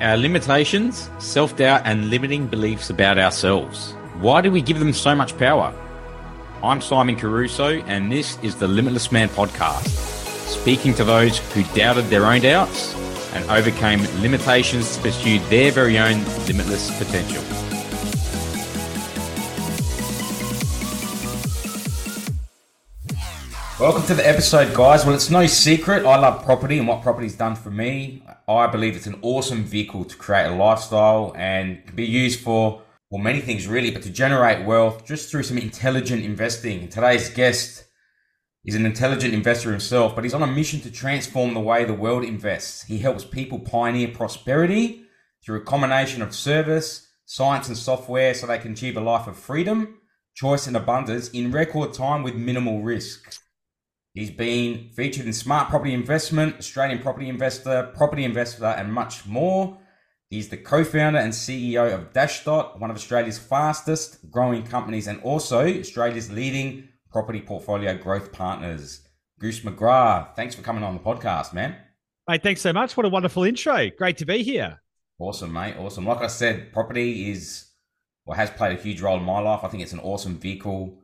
Our limitations, self doubt, and limiting beliefs about ourselves. Why do we give them so much power? I'm Simon Caruso, and this is the Limitless Man podcast, speaking to those who doubted their own doubts and overcame limitations to pursue their very own limitless potential. Welcome to the episode, guys. Well, it's no secret I love property and what property's done for me. I believe it's an awesome vehicle to create a lifestyle and can be used for well many things really, but to generate wealth just through some intelligent investing. Today's guest is an intelligent investor himself, but he's on a mission to transform the way the world invests. He helps people pioneer prosperity through a combination of service, science, and software so they can achieve a life of freedom, choice, and abundance in record time with minimal risk. He's been featured in Smart Property Investment, Australian Property Investor, Property Investor, and much more. He's the co founder and CEO of Dashdot, one of Australia's fastest growing companies and also Australia's leading property portfolio growth partners. Goose McGrath, thanks for coming on the podcast, man. Mate, thanks so much. What a wonderful intro. Great to be here. Awesome, mate. Awesome. Like I said, property is or has played a huge role in my life. I think it's an awesome vehicle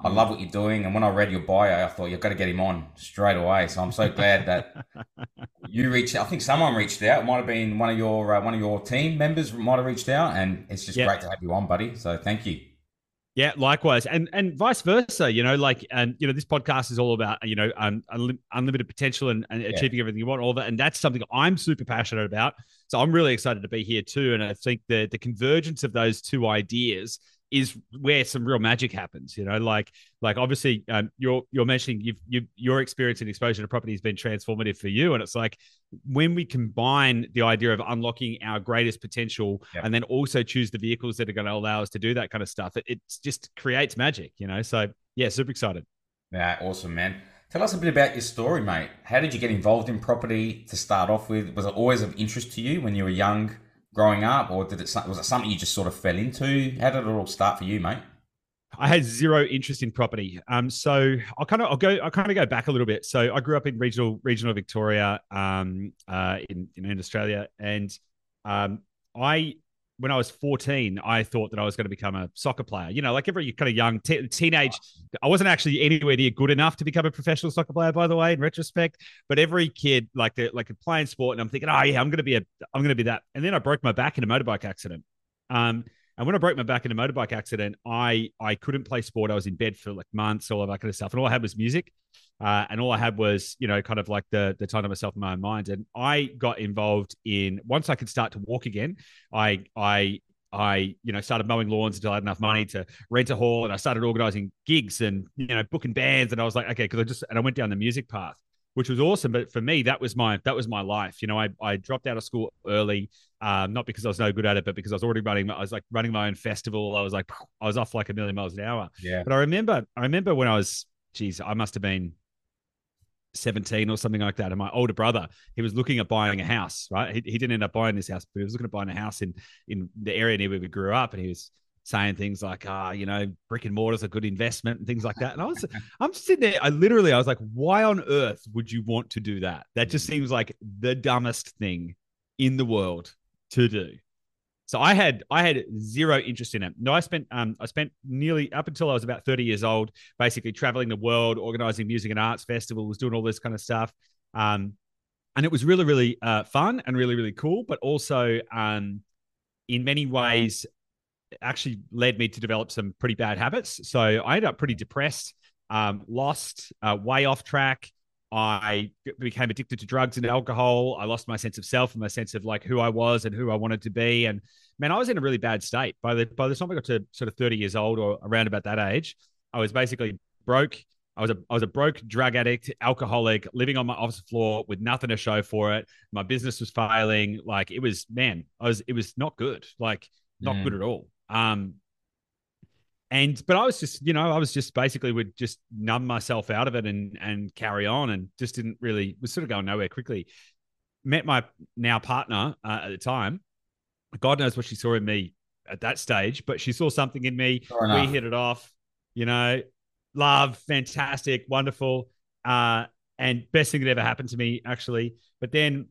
I love what you're doing. And when I read your bio, I thought you've got to get him on straight away. So I'm so glad that you reached out. I think someone reached out. It might have been one of your uh, one of your team members might have reached out, and it's just yep. great to have you on, buddy. So thank you. Yeah, likewise, and and vice versa. You know, like, and you know, this podcast is all about you know un, unlimited potential and, and yeah. achieving everything you want, all that, and that's something I'm super passionate about. So I'm really excited to be here too, and I think the the convergence of those two ideas is where some real magic happens. You know, like like obviously um, you're you're mentioning you've, you your experience and exposure to property has been transformative for you, and it's like when we combine the idea of unlocking our greatest potential yep. and then also choose the vehicles that are going to allow us to do that kind of stuff, it, it just creates magic. You know, so yeah, super excited. Yeah, awesome, man. Tell us a bit about your story, mate. How did you get involved in property to start off with? Was it always of interest to you when you were young? Growing up, or did it was it something you just sort of fell into? How did it all start for you, mate? I had zero interest in property. Um, so I'll kind of I'll go I'll kind of go back a little bit. So I grew up in regional regional Victoria, um, uh, in in Australia, and um, I when I was 14, I thought that I was going to become a soccer player. You know, like every kind of young teenage, I wasn't actually anywhere near good enough to become a professional soccer player, by the way, in retrospect. But every kid, like the like playing sport, and I'm thinking, oh yeah, I'm going to be a, I'm going to be that. And then I broke my back in a motorbike accident. Um, and when I broke my back in a motorbike accident, I I couldn't play sport. I was in bed for like months, all of that kind of stuff, and all I had was music. Uh, and all I had was, you know, kind of like the the time to myself in my own mind. And I got involved in once I could start to walk again. I I I, you know, started mowing lawns until I had enough money to rent a hall, and I started organizing gigs and you know booking bands. And I was like, okay, because I just and I went down the music path, which was awesome. But for me, that was my that was my life. You know, I I dropped out of school early, um, not because I was no good at it, but because I was already running. I was like running my own festival. I was like, I was off like a million miles an hour. Yeah. But I remember, I remember when I was, geez, I must have been 17 or something like that. And my older brother, he was looking at buying a house, right? He, he didn't end up buying this house, but he was looking at buying a house in, in the area near where we grew up. And he was saying things like, ah, oh, you know, brick and mortar is a good investment and things like that. And I was, I'm sitting there, I literally, I was like, why on earth would you want to do that? That just seems like the dumbest thing in the world to do. So I had I had zero interest in it. No, I spent um I spent nearly up until I was about 30 years old, basically traveling the world, organizing music and arts festivals, doing all this kind of stuff. Um, and it was really really uh, fun and really really cool, but also um, in many ways actually led me to develop some pretty bad habits. So I ended up pretty depressed, um, lost, uh, way off track. I became addicted to drugs and alcohol. I lost my sense of self and my sense of like who I was and who I wanted to be. And man, I was in a really bad state by the by the time I got to sort of 30 years old or around about that age. I was basically broke. I was a I was a broke drug addict, alcoholic, living on my office floor with nothing to show for it. My business was failing. Like it was, man, I was it was not good. Like not mm. good at all. Um, and but I was just, you know, I was just basically would just numb myself out of it and and carry on, and just didn't really was sort of going nowhere quickly. Met my now partner uh, at the time. God knows what she saw in me at that stage, but she saw something in me. We hit it off. You know, love, fantastic, wonderful, uh, and best thing that ever happened to me actually. But then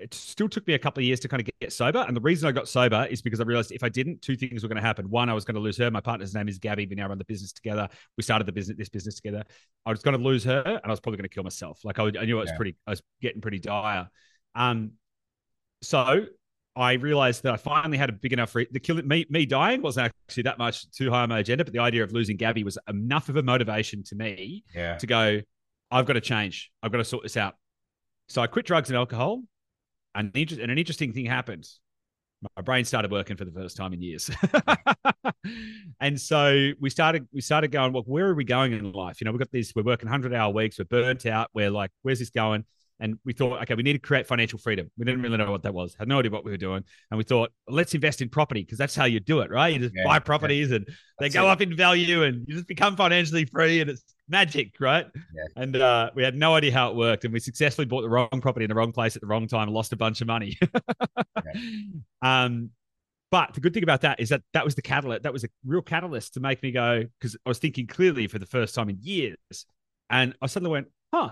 it still took me a couple of years to kind of get sober. And the reason I got sober is because I realized if I didn't, two things were going to happen. One, I was going to lose her. My partner's name is Gabby. We now run the business together. We started the business, this business together. I was going to lose her, and I was probably going to kill myself. Like I, I knew I was yeah. pretty, I was getting pretty dire. Um, so I realized that I finally had a big enough re- the kill me me dying wasn't actually that much too high on my agenda, but the idea of losing Gabby was enough of a motivation to me yeah. to go. I've got to change. I've got to sort this out. So I quit drugs and alcohol and, and an interesting thing happened. My brain started working for the first time in years, and so we started. We started going. Well, where are we going in life? You know, we've got this. We're working hundred hour weeks. We're burnt out. We're like, where's this going? And we thought, okay, we need to create financial freedom. We didn't really know what that was. Had no idea what we were doing. And we thought, let's invest in property because that's how you do it, right? You just yeah, buy properties yeah. and they that's go it. up in value and you just become financially free and it's magic, right? Yeah. And uh, we had no idea how it worked. And we successfully bought the wrong property in the wrong place at the wrong time and lost a bunch of money. um, but the good thing about that is that that was the catalyst. That was a real catalyst to make me go because I was thinking clearly for the first time in years, and I suddenly went, "Huh,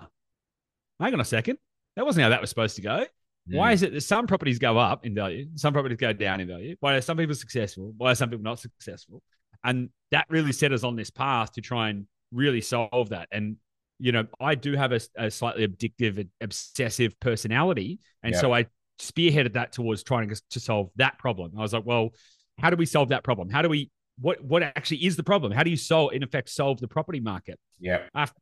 hang on a second. That wasn't how that was supposed to go. Why is it that some properties go up in value, some properties go down in value? Why are some people successful? Why are some people not successful? And that really set us on this path to try and really solve that. And you know, I do have a, a slightly addictive, obsessive personality, and yeah. so I spearheaded that towards trying to solve that problem. I was like, well, how do we solve that problem? How do we what what actually is the problem? How do you solve in effect solve the property market? Yeah. After,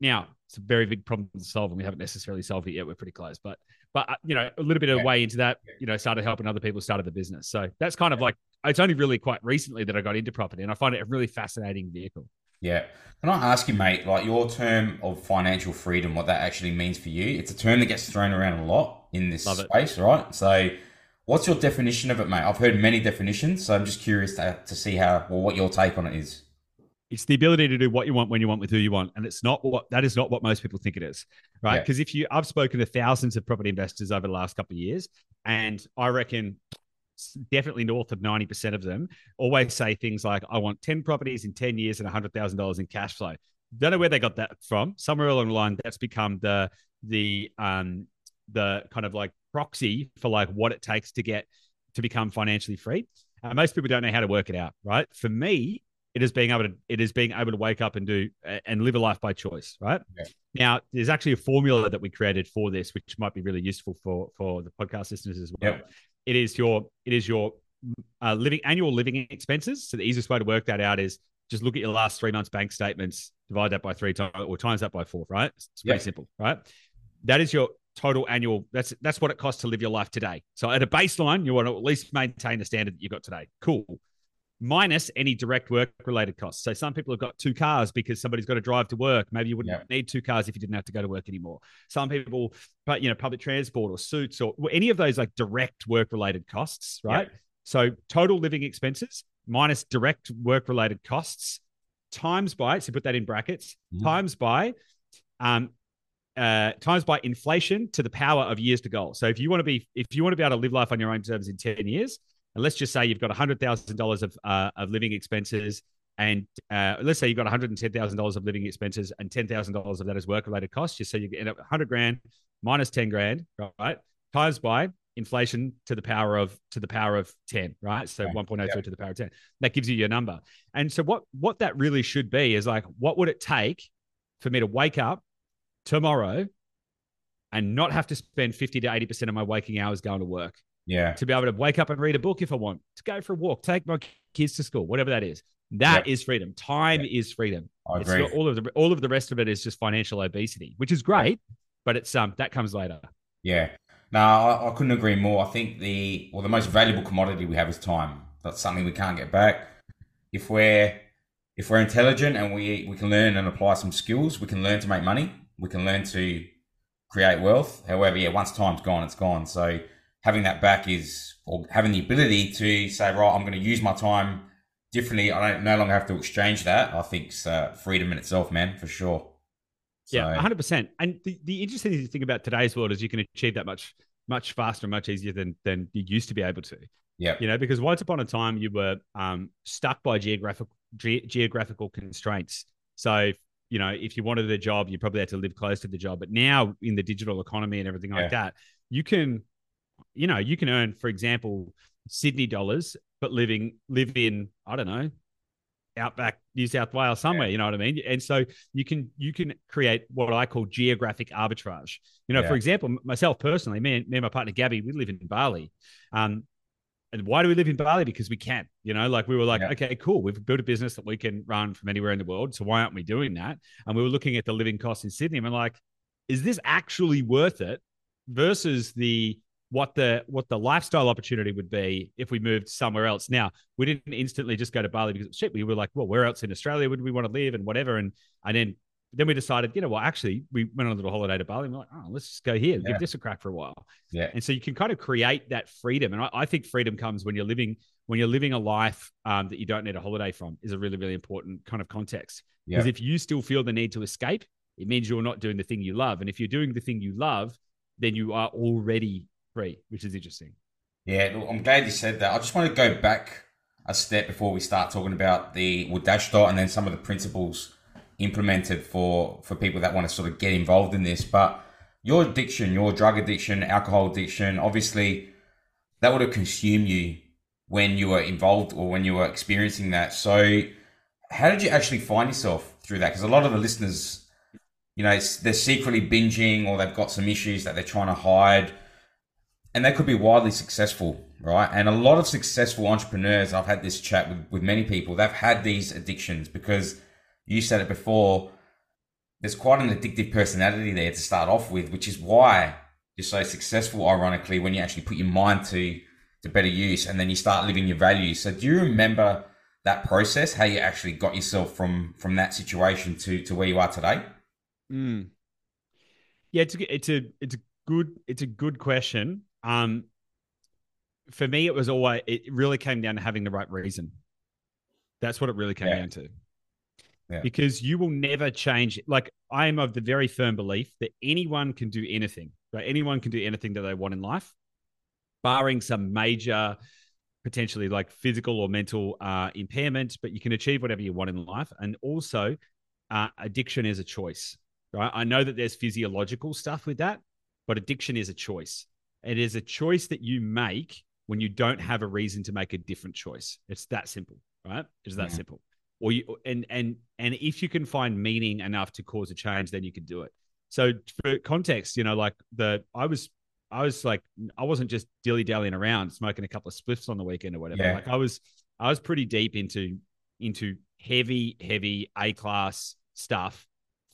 now, it's a very big problem to solve, and we haven't necessarily solved it yet. We're pretty close, but but uh, you know, a little bit of yeah. way into that, you know, started helping other people, started the business. So that's kind of like it's only really quite recently that I got into property, and I find it a really fascinating vehicle. Yeah. Can I ask you, mate, like your term of financial freedom, what that actually means for you? It's a term that gets thrown around a lot in this Love space, it. right? So, what's your definition of it, mate? I've heard many definitions, so I'm just curious to, to see how, well, what your take on it is. It's the ability to do what you want when you want with who you want, and it's not what that is not what most people think it is, right? Because yeah. if you, I've spoken to thousands of property investors over the last couple of years, and I reckon definitely north of 90% of them always say things like, I want 10 properties in 10 years and $100,000 in cash flow. Don't know where they got that from. Somewhere along the line, that's become the, the, um, the kind of like proxy for like what it takes to get to become financially free. Uh, most people don't know how to work it out, right? For me, it is being able to it is being able to wake up and do and live a life by choice right yeah. now there's actually a formula that we created for this which might be really useful for for the podcast listeners as well yep. It is your it is your uh, living annual living expenses. So the easiest way to work that out is just look at your last three months bank statements divide that by three times or times that by four right? It's very yep. simple right? That is your total annual that's that's what it costs to live your life today. So at a baseline you want to at least maintain the standard that you got today. Cool minus any direct work related costs. So some people have got two cars because somebody's got to drive to work. Maybe you wouldn't yeah. need two cars if you didn't have to go to work anymore. Some people, but you know, public transport or suits or any of those like direct work related costs, right? Yeah. So total living expenses minus direct work related costs times by, so put that in brackets, mm-hmm. times by um, uh, times by inflation to the power of years to go. So if you want to be if you want to be able to live life on your own terms in 10 years, and let's just say you've got $100,000 of, uh, of living expenses, and uh, let's say you've got $110,000 of living expenses, and $10,000 of that is work related costs. You so you end up 100 grand minus 10 grand, right? Times by inflation to the power of to the power of 10 right so right. 1.03 yeah. to the power of 10 that gives you your number and so what what that really should be is like what would it take for me to wake up tomorrow and not have to spend 50 to 80% of my waking hours going to work yeah. To be able to wake up and read a book if I want, to go for a walk, take my kids to school, whatever that is. That is freedom. Time is freedom. I agree. all of the all of the rest of it is just financial obesity, which is great, but it's um that comes later. Yeah. No, I, I couldn't agree more. I think the well the most valuable commodity we have is time. That's something we can't get back. If we're if we're intelligent and we we can learn and apply some skills, we can learn to make money. We can learn to create wealth. However, yeah, once time's gone, it's gone. So having that back is, or having the ability to say, right, I'm going to use my time differently. I don't no longer have to exchange that. I think uh, freedom in itself, man, for sure. So, yeah, 100. percent And the, the interesting thing about today's world is you can achieve that much much faster, and much easier than than you used to be able to. Yeah, you know, because once upon a time you were um, stuck by geographical ge- geographical constraints. So you know, if you wanted a job, you probably had to live close to the job. But now in the digital economy and everything yeah. like that, you can you know, you can earn, for example, Sydney dollars, but living live in I don't know, outback New South Wales somewhere. Yeah. You know what I mean? And so you can you can create what I call geographic arbitrage. You know, yeah. for example, myself personally, me and, me and my partner Gabby, we live in Bali. Um, and why do we live in Bali? Because we can. You know, like we were like, yeah. okay, cool. We've built a business that we can run from anywhere in the world. So why aren't we doing that? And we were looking at the living costs in Sydney, and we're like, is this actually worth it versus the what the what the lifestyle opportunity would be if we moved somewhere else. Now, we didn't instantly just go to Bali because shit. We were like, well, where else in Australia would we want to live and whatever. And and then then we decided, you know, well, actually, we went on a little holiday to Bali. And we're like, oh, let's just go here, yeah. give this a crack for a while. Yeah. And so you can kind of create that freedom. And I, I think freedom comes when you're living when you're living a life um, that you don't need a holiday from is a really really important kind of context. Because yeah. if you still feel the need to escape, it means you're not doing the thing you love. And if you're doing the thing you love, then you are already free, which is interesting. Yeah, I'm glad you said that. I just want to go back a step before we start talking about the well, Dashdot and then some of the principles implemented for for people that want to sort of get involved in this. But your addiction, your drug addiction, alcohol addiction, obviously that would have consumed you when you were involved or when you were experiencing that. So how did you actually find yourself through that? Because a lot of the listeners, you know, they're secretly binging or they've got some issues that they're trying to hide and they could be wildly successful, right? And a lot of successful entrepreneurs, I've had this chat with, with many people, they've had these addictions because you said it before, there's quite an addictive personality there to start off with, which is why you're so successful, ironically, when you actually put your mind to, to better use and then you start living your values. So do you remember that process, how you actually got yourself from from that situation to to where you are today? Mm. Yeah, it's a, it's a it's a good it's a good question. Um, for me, it was always it really came down to having the right reason. That's what it really came yeah. down to. Yeah. Because you will never change. Like I am of the very firm belief that anyone can do anything. Right? Anyone can do anything that they want in life, barring some major, potentially like physical or mental uh, impairment. But you can achieve whatever you want in life. And also, uh, addiction is a choice. Right? I know that there's physiological stuff with that, but addiction is a choice. It is a choice that you make when you don't have a reason to make a different choice. It's that simple, right? It's that yeah. simple. Or you and and and if you can find meaning enough to cause a change, then you can do it. So for context, you know, like the I was I was like I wasn't just dilly dallying around smoking a couple of spliffs on the weekend or whatever. Yeah. Like I was I was pretty deep into into heavy, heavy A class stuff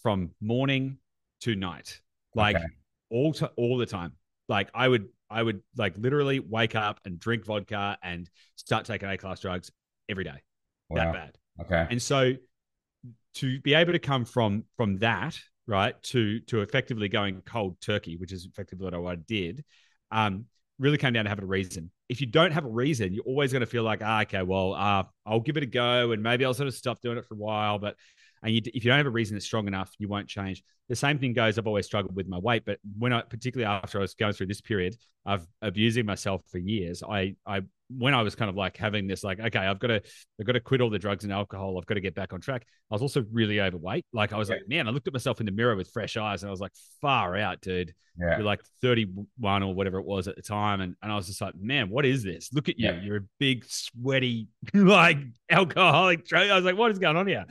from morning to night. Like okay. all to all the time. Like I would, I would like literally wake up and drink vodka and start taking A class drugs every day. Wow. That bad. Okay. And so to be able to come from from that right to to effectively going cold turkey, which is effectively what I did, um, really came down to having a reason. If you don't have a reason, you're always going to feel like, ah, okay, well, uh, I'll give it a go, and maybe I'll sort of stop doing it for a while. But and you, if you don't have a reason that's strong enough, you won't change. The same thing goes. I've always struggled with my weight, but when I, particularly after I was going through this period of abusing myself for years, I, I, when I was kind of like having this, like, okay, I've got to, I've got to quit all the drugs and alcohol. I've got to get back on track. I was also really overweight. Like, I was yeah. like, man, I looked at myself in the mirror with fresh eyes, and I was like, far out, dude. Yeah. You're like 31 or whatever it was at the time, and and I was just like, man, what is this? Look at you. Yeah. You're a big, sweaty, like alcoholic. I was like, what is going on here?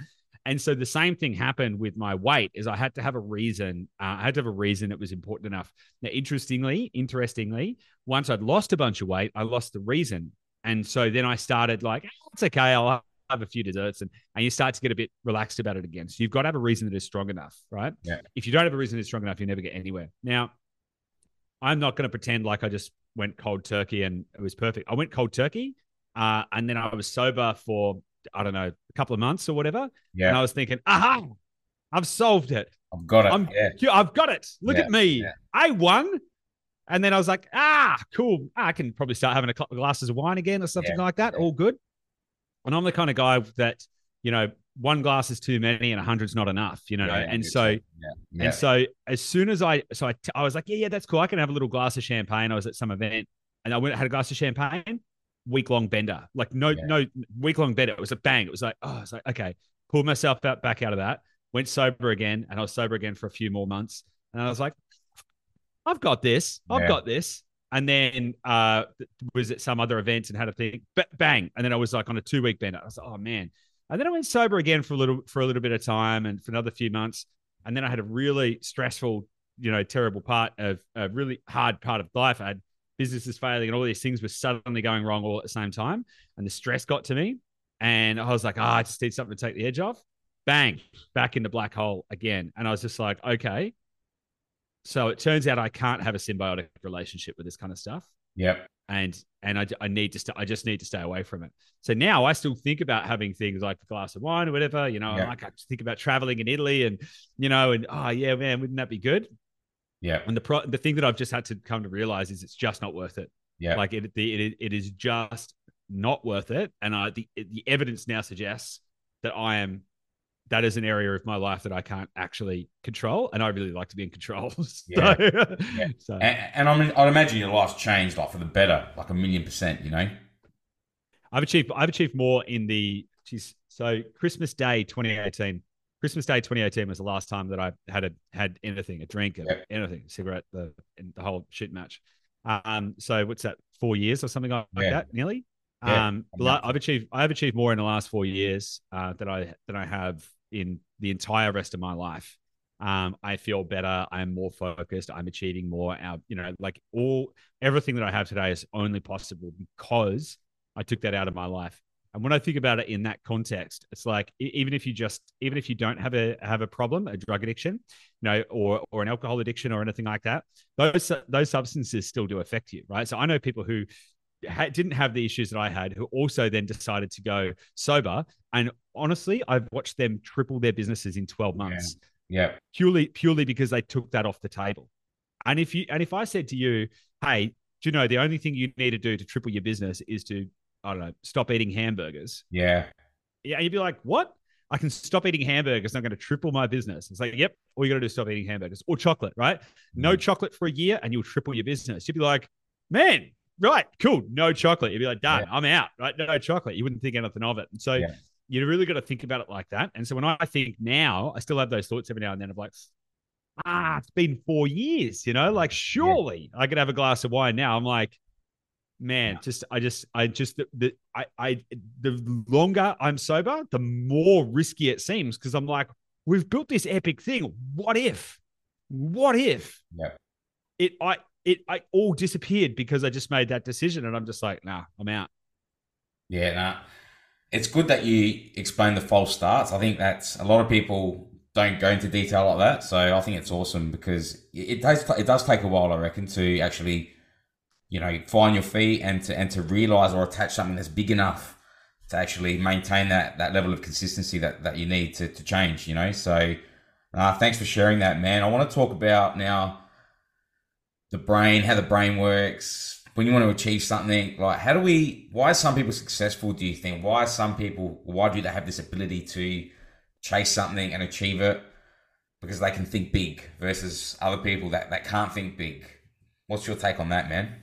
And so the same thing happened with my weight is I had to have a reason. Uh, I had to have a reason that was important enough. Now, interestingly, interestingly, once I'd lost a bunch of weight, I lost the reason. And so then I started like, oh, it's okay. I'll have a few desserts and, and you start to get a bit relaxed about it again. So you've got to have a reason that is strong enough, right? Yeah. If you don't have a reason that's strong enough, you never get anywhere. Now, I'm not going to pretend like I just went cold turkey and it was perfect. I went cold turkey uh, and then I was sober for I don't know, a couple of months or whatever. Yeah. And I was thinking, aha, I've solved it. I've got it. I'm, yeah. I've got it. Look yeah. at me. Yeah. I won. And then I was like, ah, cool. I can probably start having a couple of glasses of wine again or something like that. All good. And I'm the kind of guy that, you know, one glass is too many and a hundred's not enough, you know. and so, and so as soon as I, so I, t- I was like, yeah, yeah, that's cool. I can have a little glass of champagne. I was at some event and I went had a glass of champagne week long bender. Like no, yeah. no week long bender. It was a bang. It was like, oh, it's like, okay, pulled myself out, back out of that, went sober again, and I was sober again for a few more months. And I was like, I've got this. I've yeah. got this. and then uh, was at some other events and had a thing, but bang, and then I was like on a two week bender. I was like, oh man, and then I went sober again for a little for a little bit of time and for another few months, and then I had a really stressful, you know, terrible part of a really hard part of life. I had businesses failing and all these things were suddenly going wrong all at the same time, and the stress got to me, and I was like, oh, I just need something to take the edge off. Bang, back into black hole again, and I was just like, okay, so it turns out I can't have a symbiotic relationship with this kind of stuff. Yep. And and I, I need to st- I just need to stay away from it. So now I still think about having things like a glass of wine or whatever. You know, yep. like I think about traveling in Italy and you know, and oh yeah, man, wouldn't that be good? Yeah. And the pro- the thing that I've just had to come to realize is it's just not worth it. Yeah. Like it, the, it it is just not worth it. And I the the evidence now suggests that I am that is an area of my life that I can't actually control, and I really like to be in control. so, yeah. yeah. So. And, and I mean, I'd imagine your life's changed like for the better, like a million percent. You know, I've achieved I've achieved more in the geez, so Christmas Day 2018. Christmas Day 2018 was the last time that I had a, had anything, a drink, yep. anything, a cigarette, the the whole shit match. Um, so what's that? Four years or something like yeah. that, nearly. Yeah, um, I've achieved I've achieved more in the last four years uh, that I than I have in the entire rest of my life. Um, I feel better. I'm more focused. I'm achieving more. Our, you know, like all everything that I have today is only possible because I took that out of my life. And when I think about it in that context, it's like even if you just even if you don't have a have a problem, a drug addiction, you know, or or an alcohol addiction or anything like that, those those substances still do affect you, right? So I know people who didn't have the issues that I had, who also then decided to go sober. And honestly, I've watched them triple their businesses in 12 months. Yeah. yeah. Purely, purely because they took that off the table. And if you and if I said to you, hey, do you know the only thing you need to do to triple your business is to, I don't know, stop eating hamburgers. Yeah. Yeah. You'd be like, what? I can stop eating hamburgers. I'm going to triple my business. It's like, yep, all you got to do is stop eating hamburgers or chocolate, right? No mm. chocolate for a year and you'll triple your business. You'd be like, man, right, cool, no chocolate. You'd be like, done, yeah. I'm out, right? No chocolate. You wouldn't think anything of it. And so yeah. you really got to think about it like that. And so when I think now, I still have those thoughts every now and then of like, ah, it's been four years, you know, like surely yeah. I could have a glass of wine now. I'm like, man, just I just I just the, the I I the longer I'm sober, the more risky it seems because I'm like, we've built this epic thing. What if? What if? Yeah. It I it I all disappeared because I just made that decision, and I'm just like, nah, I'm out. Yeah, nah. It's good that you explain the false starts. I think that's a lot of people don't go into detail like that. So I think it's awesome because it does it does take a while, I reckon, to actually, you know, find your feet and to and to realize or attach something that's big enough to actually maintain that that level of consistency that that you need to to change. You know, so uh, thanks for sharing that, man. I want to talk about now the brain, how the brain works, when you want to achieve something, like how do we, why are some people successful, do you think? Why are some people, why do they have this ability to chase something and achieve it? Because they can think big versus other people that, that can't think big. What's your take on that, man?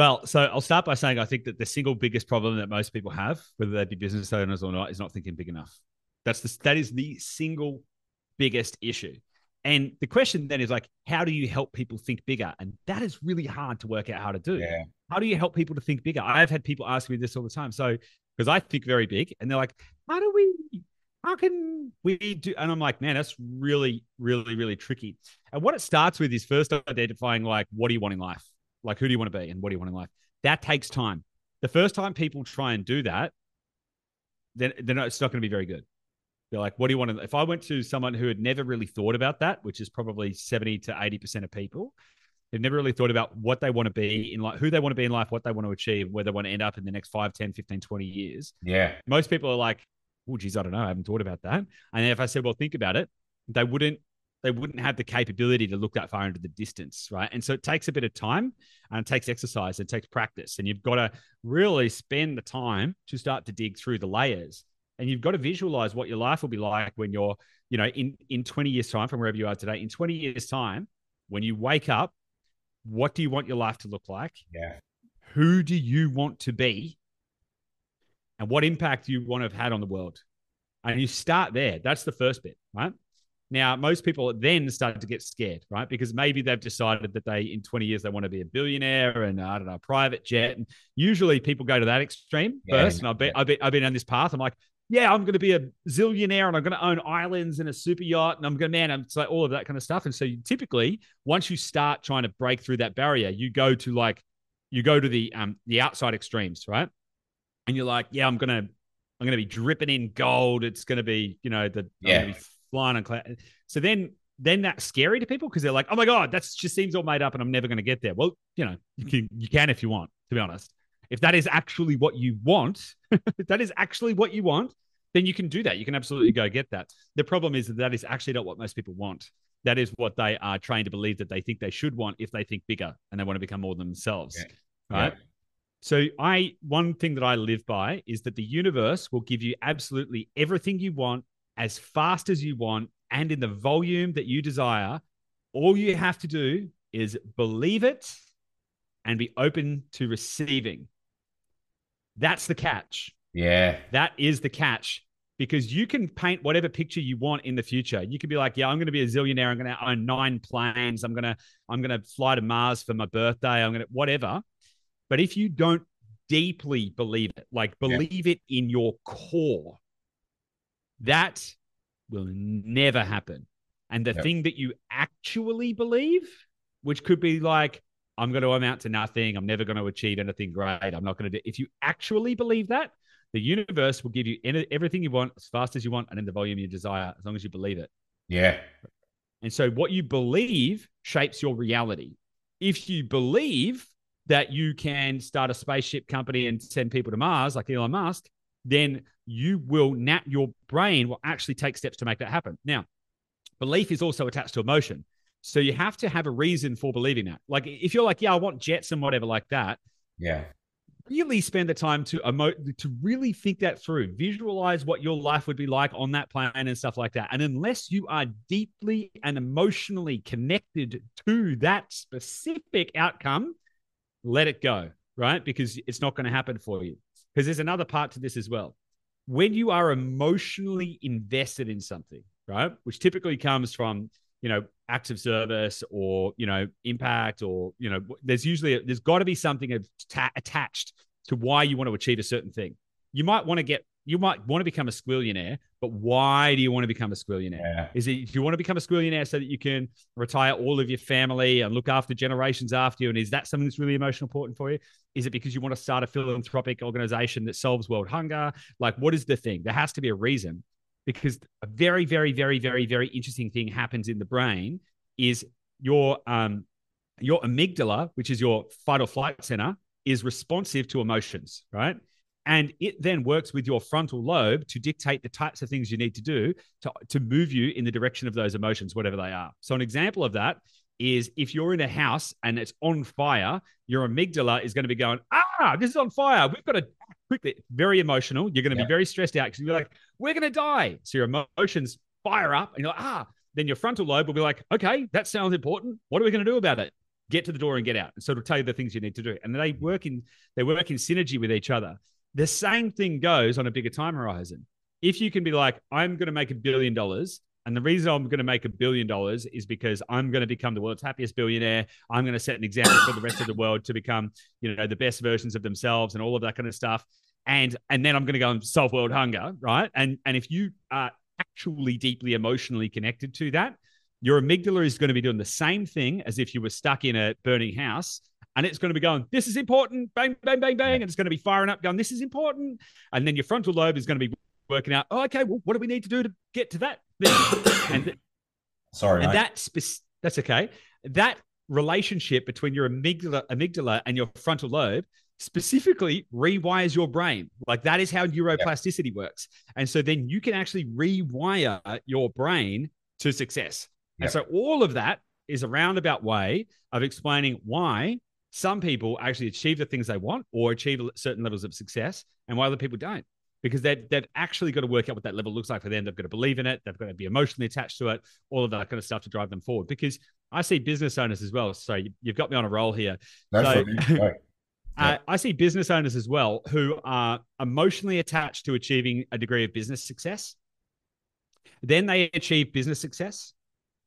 Well, so I'll start by saying I think that the single biggest problem that most people have, whether they be business owners or not, is not thinking big enough. That's the that is the single biggest issue. And the question then is like, how do you help people think bigger? And that is really hard to work out how to do. Yeah. How do you help people to think bigger? I've had people ask me this all the time. So, because I think very big, and they're like, how do we, how can we do? And I'm like, man, that's really, really, really tricky. And what it starts with is first identifying like, what do you want in life? Like, who do you want to be and what do you want in life? That takes time. The first time people try and do that, then, then it's not going to be very good. They're like, what do you want to? If I went to someone who had never really thought about that, which is probably 70 to 80% of people, they've never really thought about what they want to be in life, who they want to be in life, what they want to achieve, where they want to end up in the next 5, 10, 15, 20 years. Yeah. Most people are like, oh, geez, I don't know. I haven't thought about that. And if I said, well, think about it, they wouldn't they wouldn't have the capability to look that far into the distance, right? And so it takes a bit of time and it takes exercise, and it takes practice, and you've got to really spend the time to start to dig through the layers. And you've got to visualize what your life will be like when you're you know in in 20 years time from wherever you are today. In 20 years time when you wake up what do you want your life to look like? Yeah. Who do you want to be? And what impact do you want to have had on the world? And you start there. That's the first bit right Now, most people then start to get scared, right? Because maybe they've decided that they, in 20 years, they want to be a billionaire and I don't know, private jet. And usually people go to that extreme yeah, first. And I've been. I've been, I've been on this path. I'm like, yeah, I'm going to be a zillionaire and I'm going to own islands and a super yacht and I'm going to, man, I'm like all of that kind of stuff. And so you typically, once you start trying to break through that barrier, you go to like, you go to the um the outside extremes, right? And you're like, yeah, I'm gonna I'm gonna be dripping in gold. It's gonna be, you know, the yeah flying on cloud. So then then that's scary to people because they're like, oh my god, that just seems all made up, and I'm never going to get there. Well, you know, you can you can if you want. To be honest, if that is actually what you want, if that is actually what you want, then you can do that. You can absolutely go get that. The problem is that that is actually not what most people want. That is what they are trained to believe that they think they should want if they think bigger and they want to become more themselves. Yeah. Right. Yeah. So I one thing that I live by is that the universe will give you absolutely everything you want as fast as you want and in the volume that you desire. All you have to do is believe it and be open to receiving. That's the catch. Yeah. That is the catch because you can paint whatever picture you want in the future. You could be like, yeah, I'm going to be a zillionaire. I'm going to own nine planes. I'm going to I'm going to fly to Mars for my birthday. I'm going to whatever. But if you don't deeply believe it, like believe yeah. it in your core, that will never happen. And the yep. thing that you actually believe, which could be like, I'm going to amount to nothing. I'm never going to achieve anything great. I'm not going to do. If you actually believe that, the universe will give you everything you want as fast as you want and in the volume you desire, as long as you believe it. Yeah. And so what you believe shapes your reality. If you believe that you can start a spaceship company and send people to Mars like Elon Musk, then you will nap your brain will actually take steps to make that happen. Now, belief is also attached to emotion. So you have to have a reason for believing that. Like if you're like, yeah, I want jets and whatever like that. Yeah. Really spend the time to emote to really think that through. Visualize what your life would be like on that plane and stuff like that. And unless you are deeply and emotionally connected to that specific outcome, let it go, right? Because it's not going to happen for you. Because there's another part to this as well. When you are emotionally invested in something, right, which typically comes from, you know, acts of service or, you know, impact or, you know, there's usually, a, there's got to be something attached to why you want to achieve a certain thing. You might want to get you might want to become a squillionaire, but why do you want to become a squillionaire? Yeah. Is it do you want to become a squillionaire so that you can retire all of your family and look after generations after you? And is that something that's really emotional important for you? Is it because you want to start a philanthropic organization that solves world hunger? Like, what is the thing? There has to be a reason because a very, very, very, very, very interesting thing happens in the brain is your um your amygdala, which is your fight or flight center, is responsive to emotions, right? And it then works with your frontal lobe to dictate the types of things you need to do to, to move you in the direction of those emotions whatever they are. So an example of that is if you're in a house and it's on fire your amygdala is going to be going ah this is on fire. We've got to quickly very emotional. You're going to yeah. be very stressed out because you're like we're going to die. So your emotions fire up and you're like ah. Then your frontal lobe will be like okay that sounds important. What are we going to do about it? Get to the door and get out. And so it'll tell you the things you need to do. And they work in they work in synergy with each other the same thing goes on a bigger time horizon. If you can be like, I'm going to make a billion dollars, and the reason I'm going to make a billion dollars is because I'm going to become the world's happiest billionaire. I'm going to set an example for the rest of the world to become, you know, the best versions of themselves and all of that kind of stuff. And and then I'm going to go and solve world hunger, right? And and if you are actually deeply emotionally connected to that, your amygdala is going to be doing the same thing as if you were stuck in a burning house and it's going to be going, this is important, bang, bang, bang, bang. And it's going to be firing up, going, this is important. And then your frontal lobe is going to be working out, oh, okay, well, what do we need to do to get to that and th- sorry, and that spe- that's okay. That relationship between your amygdala, amygdala and your frontal lobe specifically rewires your brain. Like that is how neuroplasticity yep. works. And so then you can actually rewire your brain to success. Yep. And so all of that is a roundabout way of explaining why some people actually achieve the things they want or achieve certain levels of success and why other people don't because they've, they've actually got to work out what that level looks like for them. They've got to believe in it. They've got to be emotionally attached to it, all of that kind of stuff to drive them forward. Because I see business owners as well. So you, have got me on a roll here. so, uh, I see business owners as well who are emotionally attached to achieving a degree of business success. Then they achieve business success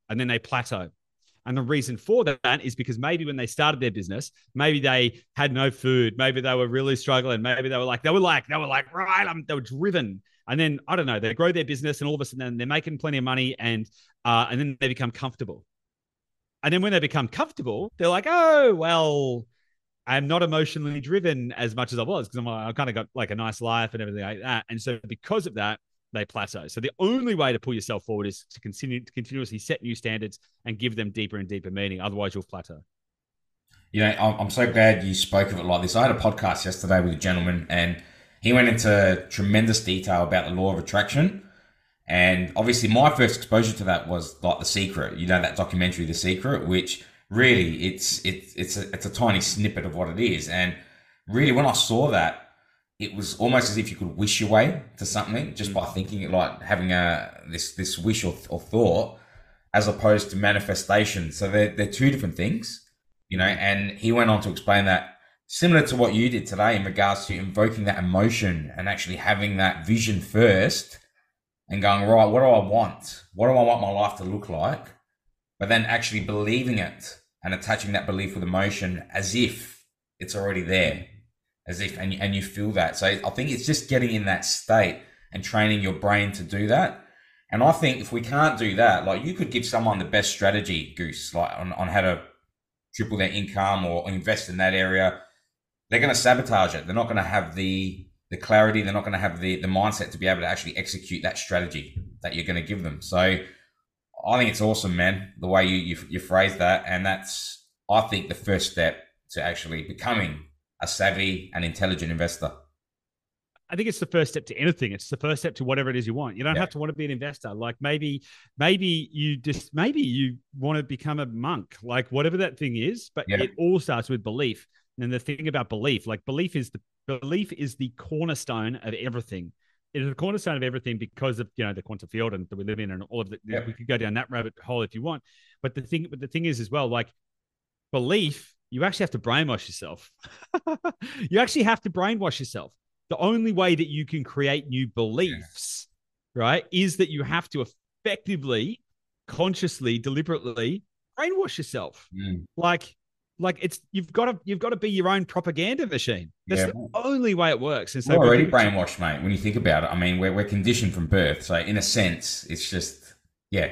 and then they plateau. And the reason for that is because maybe when they started their business, maybe they had no food, maybe they were really struggling, maybe they were like, they were like, they were like, right, I'm, they were driven. And then I don't know, they grow their business, and all of a sudden they're making plenty of money, and uh, and then they become comfortable. And then when they become comfortable, they're like, oh well, I'm not emotionally driven as much as I was because I'm like I kind of got like a nice life and everything like that. And so because of that, they plateau. So the only way to pull yourself forward is to continue to continuously set new standards and give them deeper and deeper meaning. Otherwise, you'll plateau. You know, I'm so glad you spoke of it like this. I had a podcast yesterday with a gentleman, and he went into tremendous detail about the law of attraction. And obviously, my first exposure to that was like The Secret. You know that documentary, The Secret, which really it's it's it's a, it's a tiny snippet of what it is. And really, when I saw that, it was almost as if you could wish your way to something just mm. by thinking it, like having a this this wish or, or thought, as opposed to manifestation. So they're they're two different things, you know. And he went on to explain that similar to what you did today in regards to invoking that emotion and actually having that vision first and going right, what do I want? What do I want my life to look like? But then actually believing it and attaching that belief with emotion as if it's already there as if and, and you feel that. So i think it's just getting in that state and training your brain to do that. And i think if we can't do that like you could give someone the best strategy goose like on, on how to triple their income or invest in that area. They're going to sabotage it. They're not going to have the the clarity. They're not going to have the the mindset to be able to actually execute that strategy that you're going to give them. So i think it's awesome man the way you you, you phrase that. And that's i think the first step to actually becoming a savvy and intelligent investor? I think it's the first step to anything. It's the first step to whatever it is you want. You don't yeah. have to want to be an investor. Like maybe, maybe you just maybe you want to become a monk, like whatever that thing is. But yeah. it all starts with belief. And the thing about belief, like belief is the belief is the cornerstone of everything. It is the cornerstone of everything because of you know the quantum field and that we live in and all of the. Yeah. We could go down that rabbit hole if you want. But the thing, but the thing is as well, like belief you actually have to brainwash yourself. you actually have to brainwash yourself. The only way that you can create new beliefs, yeah. right, is that you have to effectively, consciously, deliberately brainwash yourself. Mm. Like, like it's you've got to you've got to be your own propaganda machine. That's yeah. the only way it works. And so we're already brainwashed, mate. When you think about it, I mean, we're we're conditioned from birth. So in a sense, it's just yeah,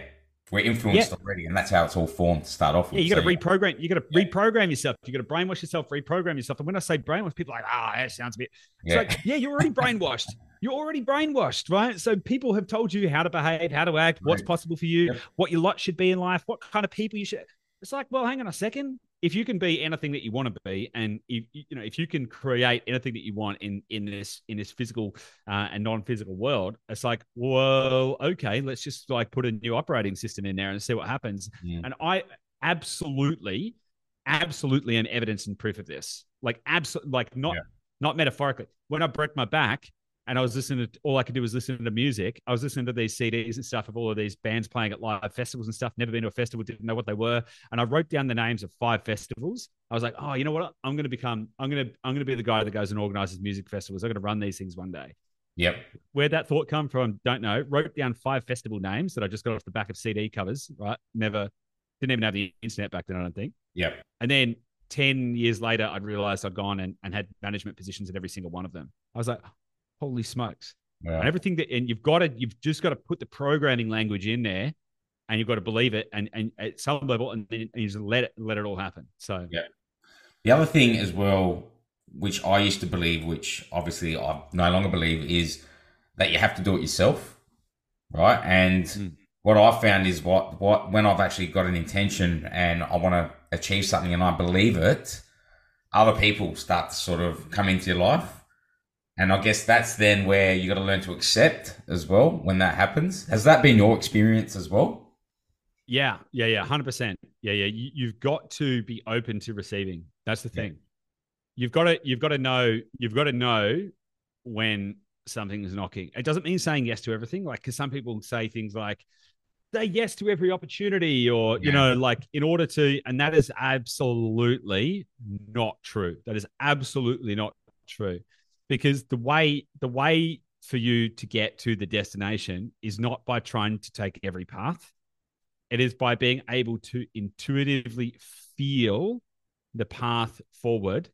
we're influenced yeah. already, and that's how it's all formed to start off with. Yeah, you got to so, reprogram. You got to yeah. reprogram yourself. You got to brainwash yourself, reprogram yourself. And when I say brainwash, people are like, ah, oh, that sounds a bit. It's yeah. like, yeah, you're already brainwashed. You're already brainwashed, right? So people have told you how to behave, how to act, right. what's possible for you, yep. what your lot should be in life, what kind of people you should. It's like, well, hang on a second if you can be anything that you want to be, and if, you know if you can create anything that you want in in this in this physical uh, and non-physical world, it's like, well, okay, let's just like put a new operating system in there and see what happens. Yeah. And I absolutely, absolutely am evidence and proof of this. Like absolutely, like not yeah. not metaphorically. When I broke my back, and I was listening to all I could do was listen to music. I was listening to these CDs and stuff of all of these bands playing at live festivals and stuff. Never been to a festival, didn't know what they were, and I wrote down the names of five festivals. I was like, oh, you know what? I'm going to become. I'm going to. I'm going to be the guy that goes and organizes music festivals. I'm going to run these things one day. Yep. Where that thought come from, don't know. Wrote down five festival names that I just got off the back of CD covers. Right. Never. Didn't even have the internet back then. I don't think. Yep. And then 10 years later, I'd realized I'd gone and, and had management positions at every single one of them. I was like, holy smokes. And everything that, and you've got to, you've just got to put the programming language in there, and you've got to believe it, and and at some level, and then you just let it let it all happen. So yeah. The other thing as well, which I used to believe, which obviously I no longer believe, is that you have to do it yourself, right? And mm. what I found is what what when I've actually got an intention and I want to achieve something and I believe it, other people start to sort of come into your life and I guess that's then where you got to learn to accept as well when that happens. Has that been your experience as well? Yeah, yeah, yeah, hundred percent. Yeah, yeah. You, have got to be open to receiving. That's the thing. Yeah. You've got to, you've got to know, you've got to know when something's knocking. It doesn't mean saying yes to everything. Like, because some people say things like, "Say yes to every opportunity," or yeah. you know, like in order to, and that is absolutely not true. That is absolutely not true because the way the way for you to get to the destination is not by trying to take every path. It is by being able to intuitively feel the path forward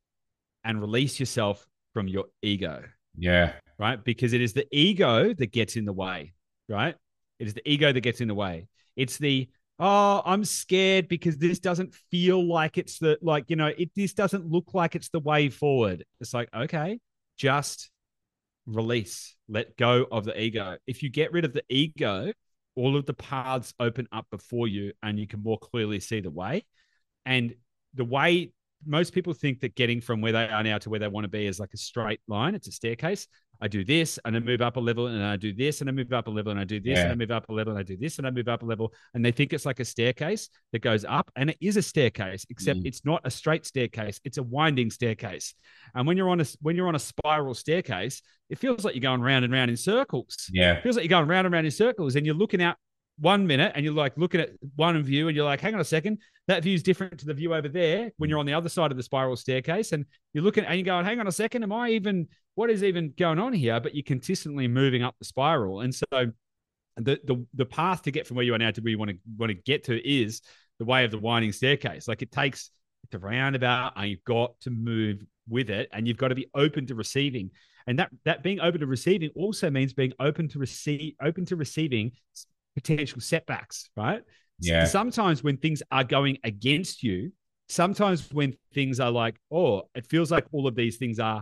and release yourself from your ego. Yeah. Right. Because it is the ego that gets in the way. Right. It is the ego that gets in the way. It's the, oh, I'm scared because this doesn't feel like it's the, like, you know, it, this doesn't look like it's the way forward. It's like, okay, just release, let go of the ego. If you get rid of the ego, all of the paths open up before you and you can more clearly see the way. And the way most people think that getting from where they are now to where they want to be is like a straight line, it's a staircase. I do this and I move up a level and I do this and I move up a level and I do this yeah. and I move up a level and I do this and I move up a level. And they think it's like a staircase that goes up. And it is a staircase, except mm. it's not a straight staircase. It's a winding staircase. And when you're on a when you're on a spiral staircase, it feels like you're going round and round in circles. Yeah. It feels like you're going round and round in circles and you're looking out one minute and you're like looking at one view and you're like, hang on a second, that view is different to the view over there when you're on the other side of the spiral staircase. And you're looking and you're going, hang on a second, am I even, what is even going on here? But you're consistently moving up the spiral. And so the the, the path to get from where you are now to where you want to want to get to is the way of the winding staircase. Like it takes it's a roundabout and you've got to move with it and you've got to be open to receiving. And that that being open to receiving also means being open to receive open to receiving potential setbacks, right? Yeah. Sometimes when things are going against you, sometimes when things are like, oh, it feels like all of these things are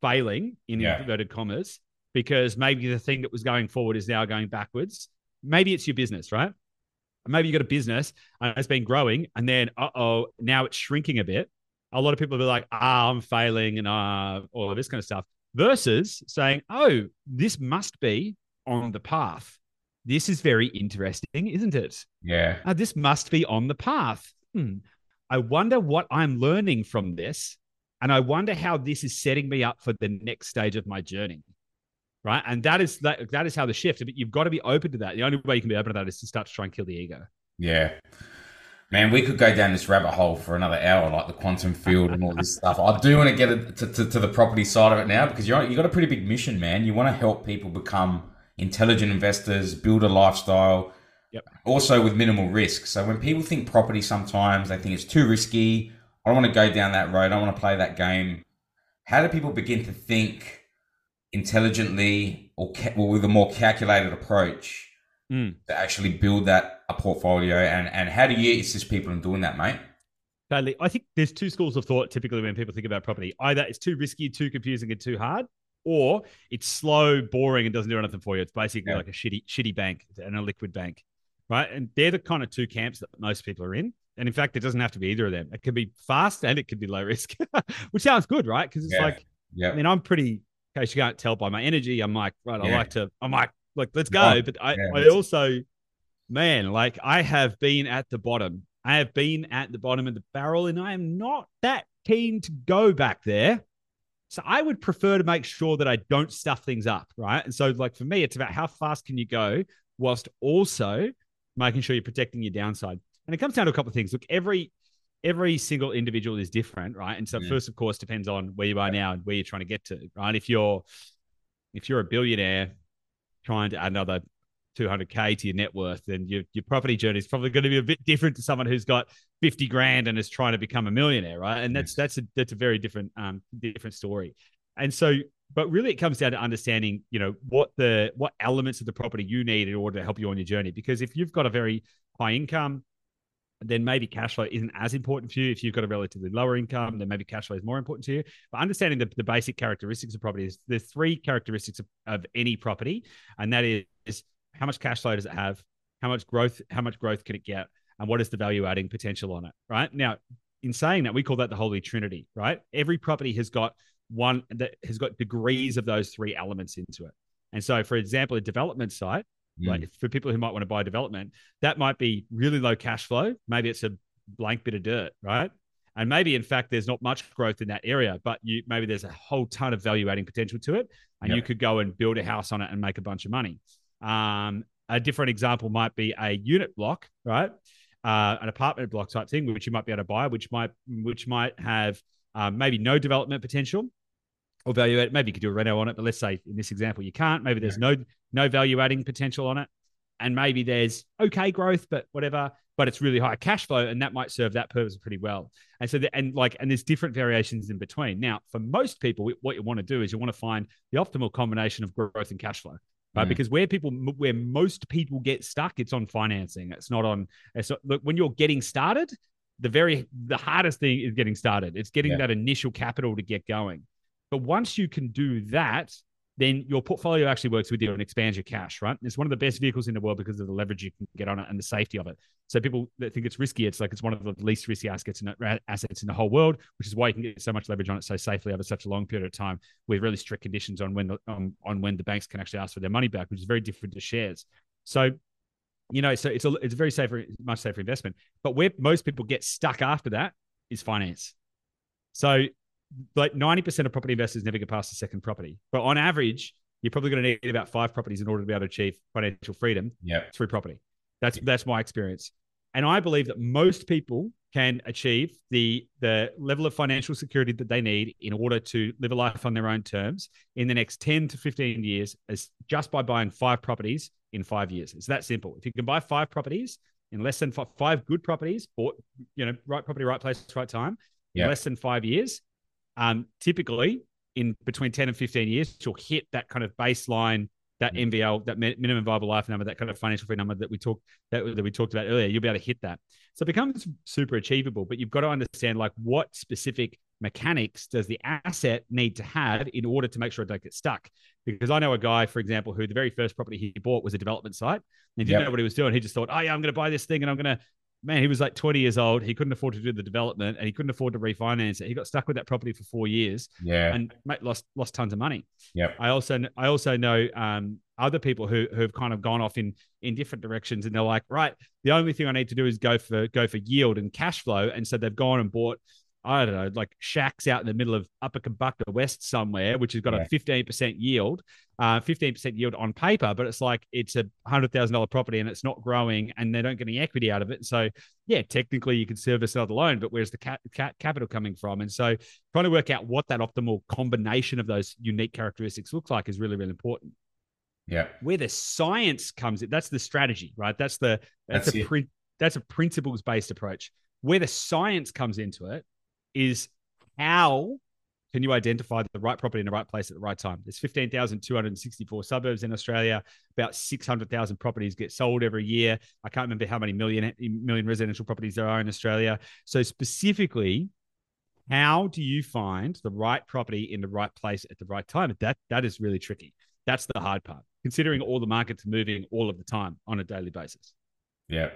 failing in yeah. inverted commas because maybe the thing that was going forward is now going backwards. Maybe it's your business, right? Maybe you got a business and it's been growing, and then uh oh, now it's shrinking a bit. A lot of people will be like, ah, I'm failing, and uh, all of this kind of stuff. Versus saying, oh, this must be on the path this is very interesting, isn't it? Yeah. Uh, this must be on the path. Hmm. I wonder what I'm learning from this. And I wonder how this is setting me up for the next stage of my journey. Right. And that is that that is how the shift. But you've got to be open to that. The only way you can be open to that is to start to try and kill the ego. Yeah. Man, we could go down this rabbit hole for another hour, like the quantum field and all this stuff. I do want to get to, to, to the property side of it now because you're, you've got a pretty big mission, man. You want to help people become intelligent investors, build a lifestyle. Yep. Also with minimal risk. So when people think property, sometimes they think it's too risky. I don't want to go down that road. I don't want to play that game. How do people begin to think intelligently or, ca- or with a more calculated approach mm. to actually build that a portfolio? And and how do you assist people in doing that, mate? Badly. I think there's two schools of thought typically when people think about property. Either it's too risky, too confusing, and too hard, or it's slow, boring, and doesn't do anything for you. It's basically yeah. like a shitty, shitty bank and a liquid bank, right? And they're the kind of two camps that most people are in. And in fact, it doesn't have to be either of them. It can be fast and it can be low risk, which sounds good, right? Because it's yeah. like, yeah. I mean, I'm pretty, in case you can't tell by my energy, I'm like, right, I like to, I'm like, like, let's go. Oh, but I, I also, man, like I have been at the bottom. I have been at the bottom of the barrel and I am not that keen to go back there. So I would prefer to make sure that I don't stuff things up, right? And so, like for me, it's about how fast can you go whilst also making sure you're protecting your downside. And it comes down to a couple of things. Look, every every single individual is different, right? And so, yeah. first, of course, depends on where you are now and where you're trying to get to, right? If you're if you're a billionaire trying to add another 200k to your net worth, then your, your property journey is probably going to be a bit different to someone who's got 50 grand and is trying to become a millionaire, right? And that's that's a that's a very different um different story. And so, but really, it comes down to understanding, you know, what the what elements of the property you need in order to help you on your journey. Because if you've got a very high income, then maybe cash flow isn't as important for you. If you've got a relatively lower income, then maybe cash flow is more important to you. But understanding the, the basic characteristics of property is there's three characteristics of, of any property, and that is how much cash flow does it have? How much growth? How much growth can it get? And what is the value adding potential on it? Right now, in saying that, we call that the holy trinity. Right? Every property has got one that has got degrees of those three elements into it. And so, for example, a development site, mm. like for people who might want to buy development, that might be really low cash flow. Maybe it's a blank bit of dirt, right? And maybe, in fact, there's not much growth in that area, but you maybe there's a whole ton of value adding potential to it, and yep. you could go and build a house on it and make a bunch of money. Um, a different example might be a unit block, right? Uh, an apartment block type thing, which you might be able to buy, which might which might have um, maybe no development potential, or value add. Maybe you could do a reno on it, but let's say in this example you can't. Maybe there's no no value adding potential on it, and maybe there's okay growth, but whatever. But it's really high cash flow, and that might serve that purpose pretty well. And so, the, and like, and there's different variations in between. Now, for most people, what you want to do is you want to find the optimal combination of growth and cash flow right? Mm. Because where people, where most people get stuck, it's on financing. It's not on. It's not, look, when you're getting started, the very the hardest thing is getting started. It's getting yeah. that initial capital to get going. But once you can do that, then your portfolio actually works with you and expands your cash, right? It's one of the best vehicles in the world because of the leverage you can get on it and the safety of it. So people that think it's risky, it's like it's one of the least risky assets in, assets in the whole world, which is why you can get so much leverage on it so safely over such a long period of time with really strict conditions on when the um, on when the banks can actually ask for their money back, which is very different to shares. So you know, so it's a it's a very safer, much safer investment. But where most people get stuck after that is finance. So like 90% of property investors never get past the second property. But on average, you're probably going to need about five properties in order to be able to achieve financial freedom yep. through property. That's that's my experience. And I believe that most people can achieve the the level of financial security that they need in order to live a life on their own terms in the next 10 to 15 years as just by buying five properties in 5 years. It's that simple. If you can buy five properties in less than five, five good properties, bought, you know, right property, right place, right time, yep. in less than 5 years, um, typically in between 10 and 15 years, you'll hit that kind of baseline, that MVL, that minimum viable life number, that kind of financial free number that we talked that, that we talked about earlier. You'll be able to hit that. So it becomes super achievable, but you've got to understand like what specific mechanics does the asset need to have in order to make sure it don't get stuck? Because I know a guy, for example, who the very first property he bought was a development site. And he didn't yep. know what he was doing. He just thought, oh yeah, I'm going to buy this thing and I'm going to man, he was like 20 years old. He couldn't afford to do the development and he couldn't afford to refinance it. He got stuck with that property for four years. Yeah. And mate, lost lost tons of money. Yeah. I also I also know um, other people who who have kind of gone off in in different directions and they're like, right, the only thing I need to do is go for go for yield and cash flow. And so they've gone and bought I don't know, like shacks out in the middle of Upper Kambukta West somewhere, which has got yeah. a 15% yield, uh, 15% yield on paper, but it's like it's a $100,000 property and it's not growing and they don't get any equity out of it. So, yeah, technically you could service another loan, but where's the ca- ca- capital coming from? And so trying to work out what that optimal combination of those unique characteristics looks like is really, really important. Yeah. Where the science comes in, that's the strategy, right? That's the, that's, that's a, that's a principles based approach. Where the science comes into it is how can you identify the right property in the right place at the right time? There's 15,264 suburbs in Australia. About 600,000 properties get sold every year. I can't remember how many million million residential properties there are in Australia. So specifically, how do you find the right property in the right place at the right time? That that is really tricky. That's the hard part. Considering all the markets moving all of the time on a daily basis. Yeah.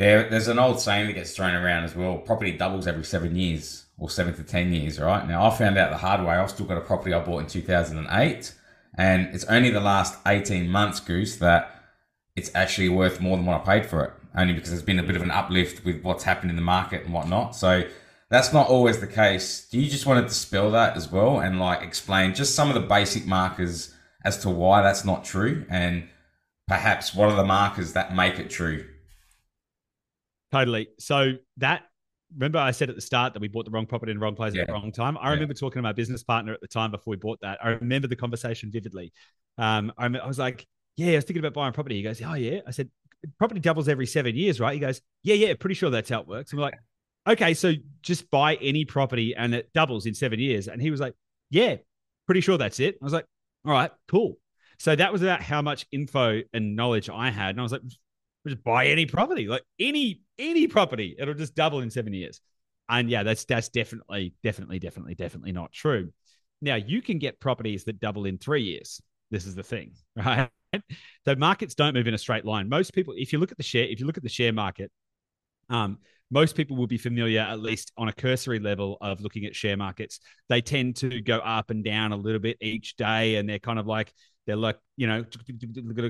There, there's an old saying that gets thrown around as well. Property doubles every seven years or seven to ten years, right? Now I found out the hard way. I've still got a property I bought in 2008, and it's only the last 18 months, Goose, that it's actually worth more than what I paid for it. Only because there's been a bit of an uplift with what's happened in the market and whatnot. So that's not always the case. Do you just want to dispel that as well and like explain just some of the basic markers as to why that's not true and perhaps what are the markers that make it true? Totally. So that remember I said at the start that we bought the wrong property in the wrong place yeah. at the wrong time. I yeah. remember talking to my business partner at the time before we bought that. I remember the conversation vividly. Um, I, I was like, "Yeah, I was thinking about buying property." He goes, "Oh yeah." I said, "Property doubles every seven years, right?" He goes, "Yeah, yeah, pretty sure that's how it works." And we're like, "Okay, so just buy any property and it doubles in seven years." And he was like, "Yeah, pretty sure that's it." I was like, "All right, cool." So that was about how much info and knowledge I had, and I was like, just buy any property, like any any property, it'll just double in seven years. And yeah, that's that's definitely, definitely, definitely, definitely not true. Now you can get properties that double in three years. This is the thing, right? So markets don't move in a straight line. Most people, if you look at the share, if you look at the share market, um, most people will be familiar, at least on a cursory level, of looking at share markets. They tend to go up and down a little bit each day, and they're kind of like they're like you know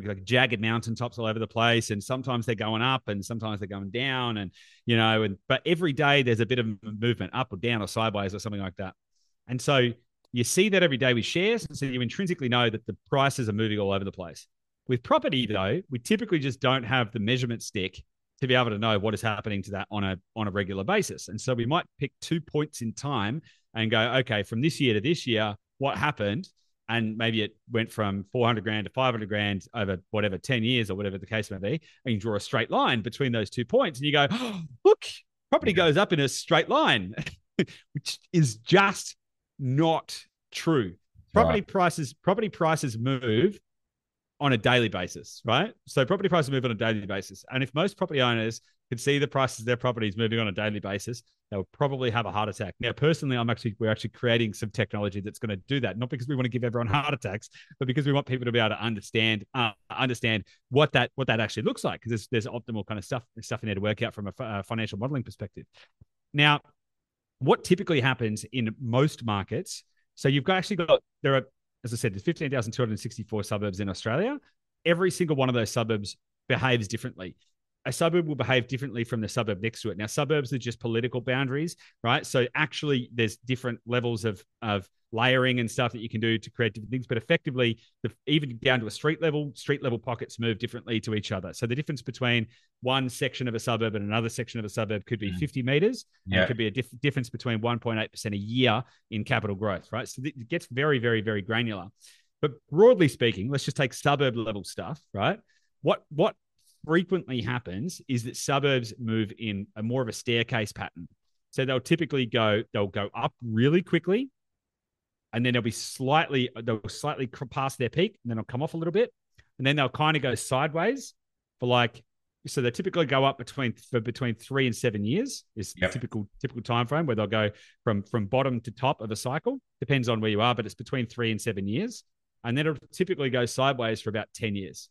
like jagged mountaintops all over the place and sometimes they're going up and sometimes they're going down and you know and but every day there's a bit of movement up or down or sideways or something like that. And so you see that every day with shares And so you intrinsically know that the prices are moving all over the place. With property though we typically just don't have the measurement stick to be able to know what is happening to that on a on a regular basis. And so we might pick two points in time and go okay from this year to this year what happened and maybe it went from 400 grand to 500 grand over whatever 10 years or whatever the case may be and you draw a straight line between those two points and you go oh, look property goes up in a straight line which is just not true property right. prices property prices move on a daily basis right so property prices move on a daily basis and if most property owners could see the prices of their properties moving on a daily basis, they would probably have a heart attack. Now, personally, I'm actually we're actually creating some technology that's going to do that, not because we want to give everyone heart attacks, but because we want people to be able to understand uh, understand what that what that actually looks like. Because there's there's optimal kind of stuff stuff in there to work out from a financial modeling perspective. Now, what typically happens in most markets? So you've got actually got there are, as I said, there's 15,264 suburbs in Australia. Every single one of those suburbs behaves differently a suburb will behave differently from the suburb next to it. Now, suburbs are just political boundaries, right? So actually, there's different levels of of layering and stuff that you can do to create different things. But effectively, the, even down to a street level, street level pockets move differently to each other. So the difference between one section of a suburb and another section of a suburb could be mm. 50 meters. Yeah. it could be a dif- difference between 1.8% a year in capital growth, right? So it gets very, very, very granular. But broadly speaking, let's just take suburb level stuff, right? What what frequently happens is that suburbs move in a more of a staircase pattern. So they'll typically go, they'll go up really quickly, and then they'll be slightly, they'll slightly pass their peak, and then they'll come off a little bit, and then they'll kind of go sideways for like, so they typically go up between for between three and seven years is yep. typical typical time frame where they'll go from from bottom to top of a cycle. Depends on where you are, but it's between three and seven years, and then it'll typically go sideways for about ten years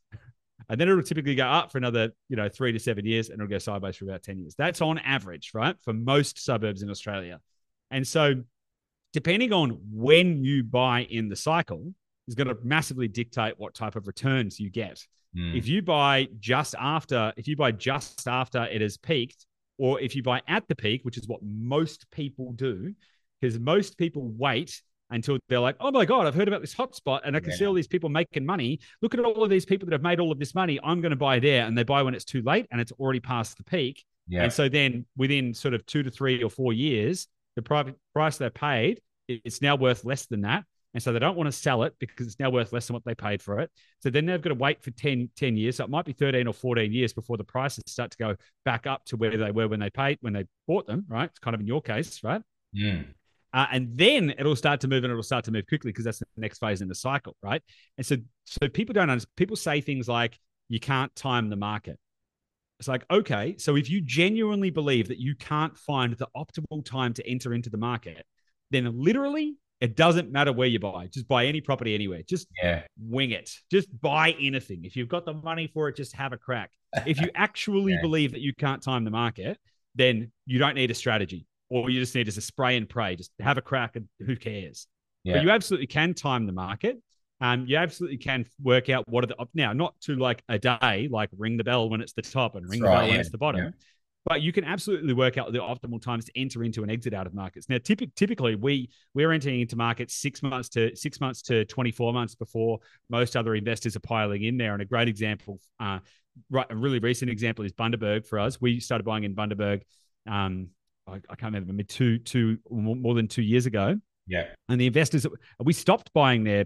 and then it'll typically go up for another, you know, three to seven years, and it'll go sideways for about 10 years. That's on average, right? For most suburbs in Australia. And so, depending on when you buy in the cycle, is going to massively dictate what type of returns you get. Mm. If you buy just after, if you buy just after it has peaked, or if you buy at the peak, which is what most people do, because most people wait until they're like, oh my God, I've heard about this hotspot and I can yeah. see all these people making money. Look at all of these people that have made all of this money. I'm going to buy there. And they buy when it's too late and it's already past the peak. Yeah. And so then within sort of two to three or four years, the price they paid, it's now worth less than that. And so they don't want to sell it because it's now worth less than what they paid for it. So then they've got to wait for 10, 10 years. So it might be 13 or 14 years before the prices start to go back up to where they were when they paid, when they bought them, right? It's kind of in your case, right? Mm. Uh, and then it'll start to move and it'll start to move quickly because that's the next phase in the cycle, right? And so, so people don't understand. People say things like, "You can't time the market." It's like, okay, so if you genuinely believe that you can't find the optimal time to enter into the market, then literally it doesn't matter where you buy. Just buy any property anywhere. Just yeah. wing it. Just buy anything. If you've got the money for it, just have a crack. If you actually yeah. believe that you can't time the market, then you don't need a strategy or you just need is a spray and pray, just have a crack and who cares? Yeah. But you absolutely can time the market. Um, you absolutely can work out what are the now not to like a day, like ring the bell when it's the top and ring That's the right, bell yeah. when it's the bottom. Yeah. But you can absolutely work out the optimal times to enter into and exit out of markets. Now, typically, typically we we're entering into markets six months to six months to twenty four months before most other investors are piling in there. And a great example, uh, right, a really recent example is Bundaberg for us. We started buying in Bundaberg um, I, I can't remember, two, two, more than two years ago. Yeah. And the investors, we stopped buying there,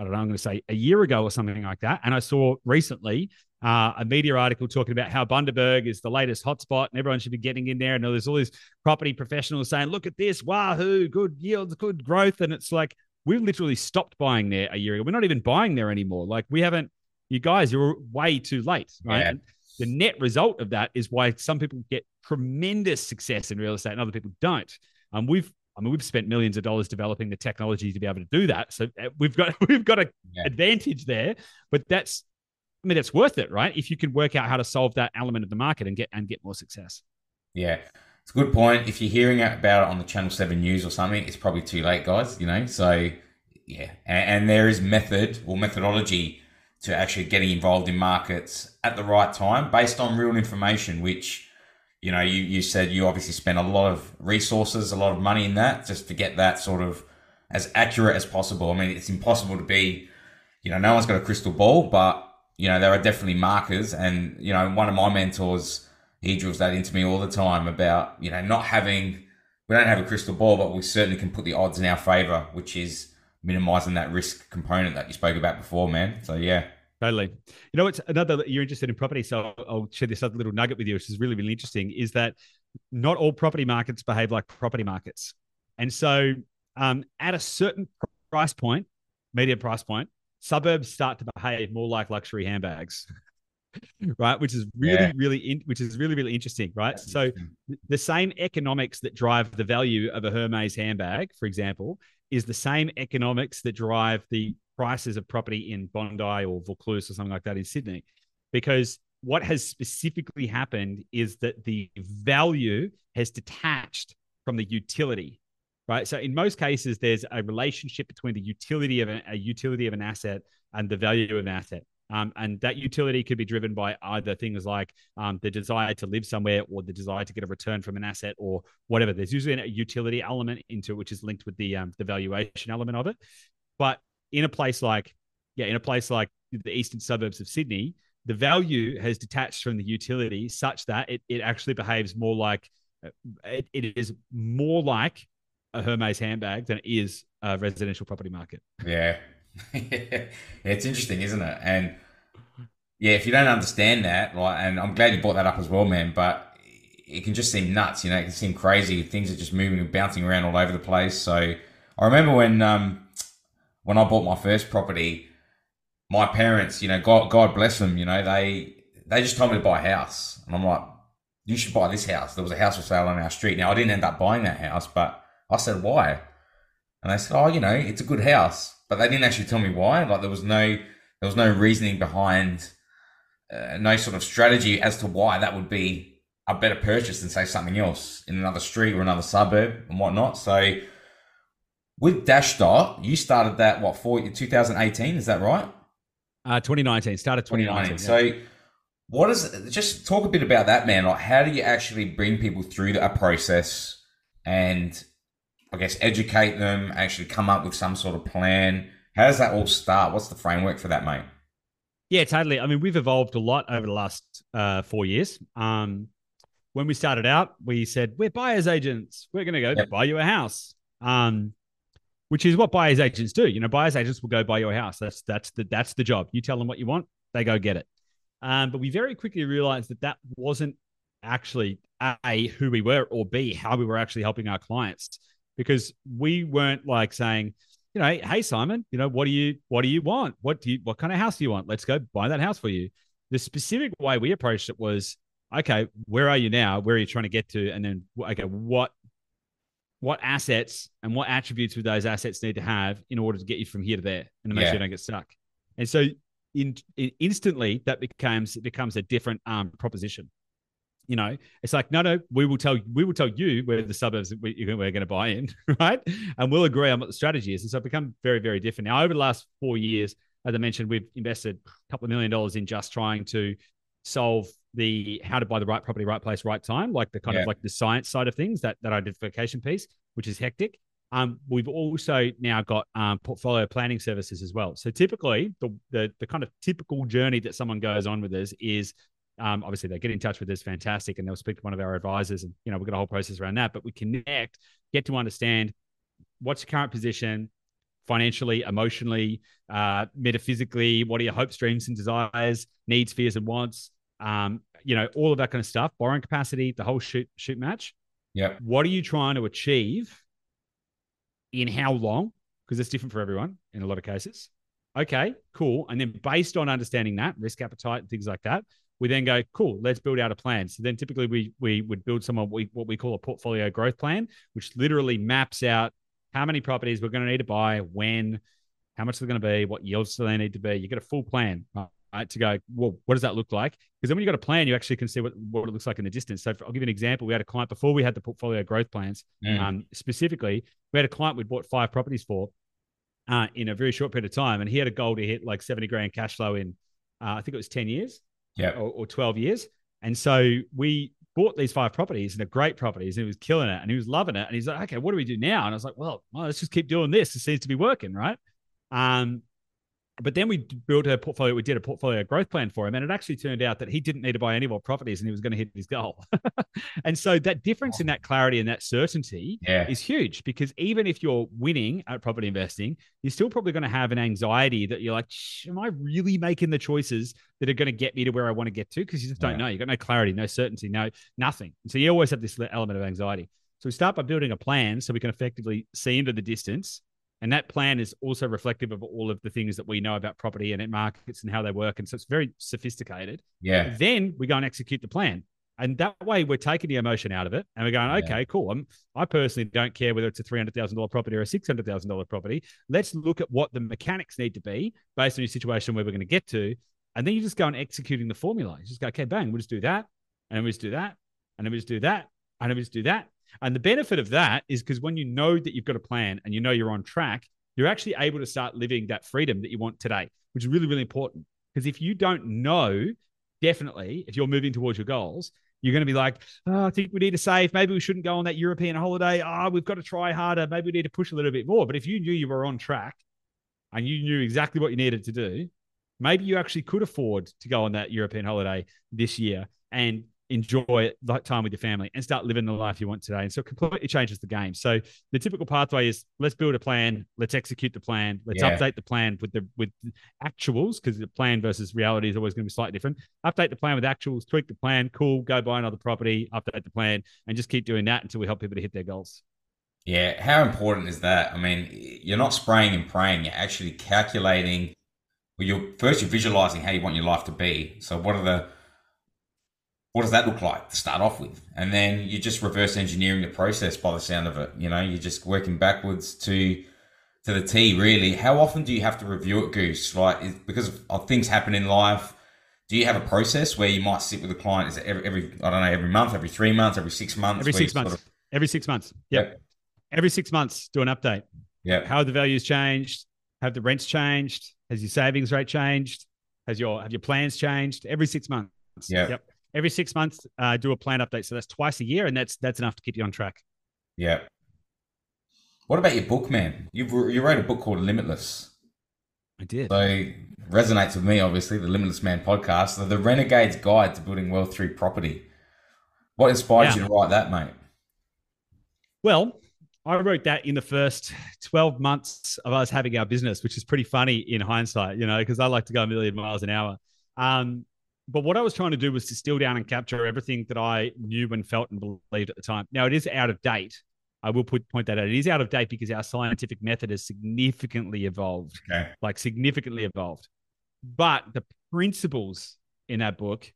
I don't know, I'm going to say a year ago or something like that. And I saw recently uh, a media article talking about how Bundaberg is the latest hotspot and everyone should be getting in there. And there's all these property professionals saying, look at this, wahoo, good yields, good growth. And it's like, we've literally stopped buying there a year ago. We're not even buying there anymore. Like, we haven't, you guys, you're way too late, right? Yeah the net result of that is why some people get tremendous success in real estate and other people don't. Um, we've I mean, we've spent millions of dollars developing the technology to be able to do that. So uh, we've got we've got an yeah. advantage there. But that's I mean, it's worth it, right? If you can work out how to solve that element of the market and get and get more success. Yeah. It's a good point. If you're hearing about it on the Channel 7 News or something, it's probably too late, guys, you know? So, yeah. And, and there is method or methodology to actually getting involved in markets at the right time based on real information, which, you know, you, you said you obviously spent a lot of resources, a lot of money in that just to get that sort of as accurate as possible. I mean, it's impossible to be, you know, no one's got a crystal ball, but, you know, there are definitely markers. And, you know, one of my mentors, he drills that into me all the time about, you know, not having, we don't have a crystal ball, but we certainly can put the odds in our favor, which is, minimizing that risk component that you spoke about before, man. So yeah. Totally. You know, it's another you're interested in property, so I'll share this other little nugget with you, which is really, really interesting. Is that not all property markets behave like property markets, and so um, at a certain price point, median price point, suburbs start to behave more like luxury handbags. right which is really yeah. really in, which is really really interesting right That's so interesting. the same economics that drive the value of a hermes handbag for example is the same economics that drive the prices of property in Bondi or Vaucluse or something like that in Sydney. Because what has specifically happened is that the value has detached from the utility, right? So in most cases, there's a relationship between the utility of a, a utility of an asset and the value of an asset. Um, and that utility could be driven by either things like um, the desire to live somewhere or the desire to get a return from an asset or whatever. There's usually a utility element into it, which is linked with the um, the valuation element of it. But in a place like yeah, in a place like the eastern suburbs of Sydney, the value has detached from the utility such that it, it actually behaves more like uh, it, it is more like a Hermes handbag than it is a residential property market. Yeah. it's interesting, isn't it? And yeah, if you don't understand that, like, and I'm glad you brought that up as well, man. But it can just seem nuts, you know. It can seem crazy. Things are just moving and bouncing around all over the place. So I remember when um, when I bought my first property, my parents, you know, God, God bless them, you know, they they just told me to buy a house, and I'm like, you should buy this house. There was a house for sale on our street. Now I didn't end up buying that house, but I said why, and they said, oh, you know, it's a good house, but they didn't actually tell me why. Like there was no there was no reasoning behind, uh, no sort of strategy as to why that would be a better purchase than say something else in another street or another suburb and whatnot. So with Dashdot, you started that what for 2018? Is that right? Uh, 2019. Started 2019. 2019. Yeah. So, what is just talk a bit about that, man? Like, how do you actually bring people through a process and, I guess, educate them? Actually, come up with some sort of plan. How does that all start? What's the framework for that, mate? Yeah, totally. I mean, we've evolved a lot over the last uh, four years. Um, when we started out, we said we're buyers agents. We're going to go yep. buy you a house. Um, which is what buyers agents do. You know, buyers agents will go buy your house. That's that's the that's the job. You tell them what you want, they go get it. Um, but we very quickly realized that that wasn't actually a who we were or b how we were actually helping our clients because we weren't like saying you know hey simon you know what do you what do you want what do you what kind of house do you want let's go buy that house for you the specific way we approached it was okay where are you now where are you trying to get to and then okay what what assets and what attributes would those assets need to have in order to get you from here to there and to make yeah. sure you don't get stuck. And so in, in, instantly that becomes it becomes a different um, proposition. You know, it's like no, no, we will tell we will tell you where the suburbs we, are going to buy in, right? And we'll agree on what the strategy is. And so it become very very different. Now over the last four years, as I mentioned, we've invested a couple of million dollars in just trying to solve the how to buy the right property, right place, right time, like the kind yeah. of like the science side of things, that that identification piece, which is hectic. Um, we've also now got um, portfolio planning services as well. So typically, the, the the kind of typical journey that someone goes on with us is um, obviously they get in touch with us, fantastic, and they'll speak to one of our advisors, and you know we've got a whole process around that. But we connect, get to understand what's your current position, financially, emotionally, uh, metaphysically. What are your hopes, dreams, and desires, needs, fears, and wants? Um, you know, all of that kind of stuff, borrowing capacity, the whole shoot shoot match. Yeah. What are you trying to achieve in how long? Because it's different for everyone in a lot of cases. Okay, cool. And then based on understanding that, risk appetite, and things like that, we then go, cool, let's build out a plan. So then typically we we would build some what we, what we call a portfolio growth plan, which literally maps out how many properties we're going to need to buy, when, how much they're going to be, what yields do they need to be. You get a full plan, right? right, to go, well, what does that look like? Because then when you've got a plan, you actually can see what, what it looks like in the distance. So I'll give you an example. We had a client before we had the portfolio growth plans. Mm. Um, specifically, we had a client we'd bought five properties for uh, in a very short period of time. And he had a goal to hit like 70 grand cash flow in, uh, I think it was 10 years yeah, or, or 12 years. And so we bought these five properties and they're great properties and he was killing it and he was loving it. And he's like, okay, what do we do now? And I was like, well, well let's just keep doing this. It seems to be working, right? Um, but then we built a portfolio. We did a portfolio growth plan for him, and it actually turned out that he didn't need to buy any more properties, and he was going to hit his goal. and so that difference in that clarity and that certainty Yeah. is huge because even if you're winning at property investing, you're still probably going to have an anxiety that you're like, am I really making the choices that are going to get me to where I want to get to? Because you just don't Yeah. know. You got no clarity, no certainty, no nothing. So you always have this element of anxiety. So we start by building a plan so we can effectively see into the distance. And that plan is also reflective of all of the things that we know about property and markets and how they work. And so it's very sophisticated. Yeah. Then we go and execute the plan. And that way we're taking the emotion out of it and we're going, Yeah. okay, cool. I'm, I personally don't care whether it's a $300,000 property or a $600,000 property. Let's look at what the mechanics need to be based on your situation where we're going to get to. And then you just go and executing the formula. You just go, okay, bang, we'll just do that. And then we just do that. And then we just do that. And then we just do that. And the benefit of that is because when you know that you've got a plan and you know you're on track, you're actually able to start living that freedom that you want today, which is really, really important. Because if you don't know, definitely, if you're moving towards your goals, you're going to be like, oh, I think we need to save. Maybe we shouldn't go on that European holiday. Ah, we've got to try harder. Maybe we need to push a little bit more. But if you knew you were on track and you knew exactly what you needed to do, maybe you actually could afford to go on that European holiday this year and enjoy that time with your family and start living the life you want today. And so it completely changes the game. So the typical pathway is let's build a plan, let's execute the plan, let's Yeah. update the plan with the with actuals because the plan versus reality is always going to be slightly different. Update the plan with actuals, tweak the plan, cool, go buy another property, update the plan, and just keep doing that until we help people to hit their goals. Yeah. How important is that? I mean, you're not spraying and praying. You're actually calculating. Well, you're first you're visualizing how you want your life to be. So what are the what does that look like to start off with? And then you're just reverse engineering the process by the sound of it. You know, you're just working backwards to to the T. Really, how often do you have to review it, Goose? Like, is, because of, of things happen in life. Do you have a process where you might sit with a client? Is it every, every I don't know, every month, every three months, every six months? Every six you sort months. of- Every six months. Yep. Yep. Every six months, do an update. Yep. How have the values changed? Have the rents changed? Has your savings rate changed? Has your have your plans changed? Every six months. Yeah. Yep. Every six months, uh, do a plan update. So that's twice a year, and that's that's enough to keep you on track. Yeah. What about your book, man? You you wrote a book called Limitless. I did. So resonates with me, obviously, the Limitless Man podcast, the, the Renegade's Guide to Building Wealth Through Property. What inspired Yeah. you to write that, mate? Well, I wrote that in the first 12 months of us having our business, which is pretty funny in hindsight, you know, because I like to go a million miles an hour. Um, but what I was trying to do was to distill down and capture everything that I knew and felt and believed at the time. Now, it is out of date. I will put, point that out. It is out of date because our scientific method has significantly evolved, Okay. like significantly evolved. But the principles in that book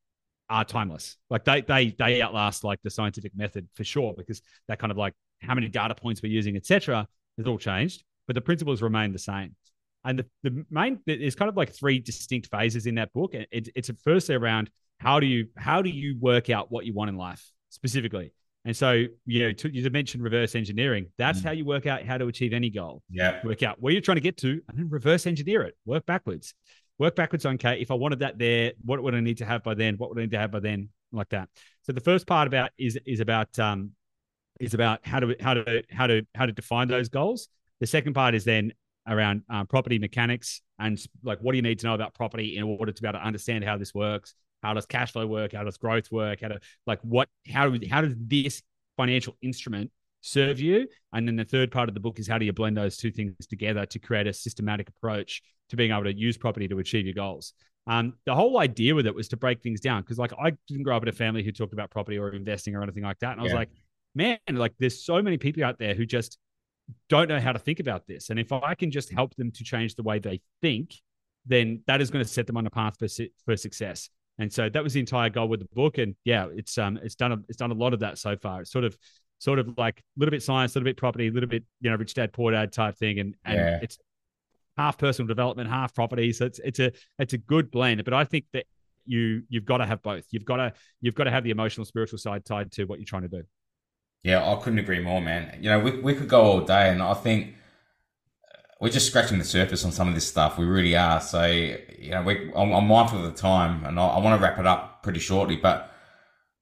are timeless. Like they they they outlast like the scientific method for sure because that kind of like how many data points we're using, etc. has all changed, but the principles remain the same. And the, the main there's kind of like three distinct phases in that book. It, it's firstly around how do you how do you work out what you want in life specifically. And so you know to, you mentioned reverse engineering. That's Mm. how you work out how to achieve any goal Yeah. work out where you're trying to get to and then reverse engineer it work backwards work backwards on okay if i wanted that there what would i need to have by then what would i need to have by then like that so the first part about is is about um is about how to how to how to how to define those goals the second part is then around um, property mechanics and like what do you need to know about property in order to be able to understand how this works? How does cash flow work? How does growth work? How to like what how do how does this financial instrument serve you? And then the third part of the book is how do you blend those two things together to create a systematic approach to being able to use property to achieve your goals? Um, the whole idea with it was to break things down because like i didn't grow up in a family who talked about property or investing or anything like that. And i was Yeah. like man like there's so many people out there who just don't know how to think about this. And if i can just help them to change the way they think then that is going to set them on a path for, for success. And so that was the entire goal with the book. And yeah it's um it's done a, it's done a lot of that so far. It's sort of sort of like a little bit science a little bit property a little bit you know rich dad poor dad type thing. And and Yeah. it's half personal development half property. So it's it's a it's a good blend. But i think that you you've got to have both. You've got to you've got to have the emotional spiritual side tied to what you're trying to do Yeah, I couldn't agree more, man. You know, we, we could go all day, and I think we're just scratching the surface on some of this stuff. We really are. So, you know, we, I'm, I'm mindful of the time, and I, I want to wrap it up pretty shortly. But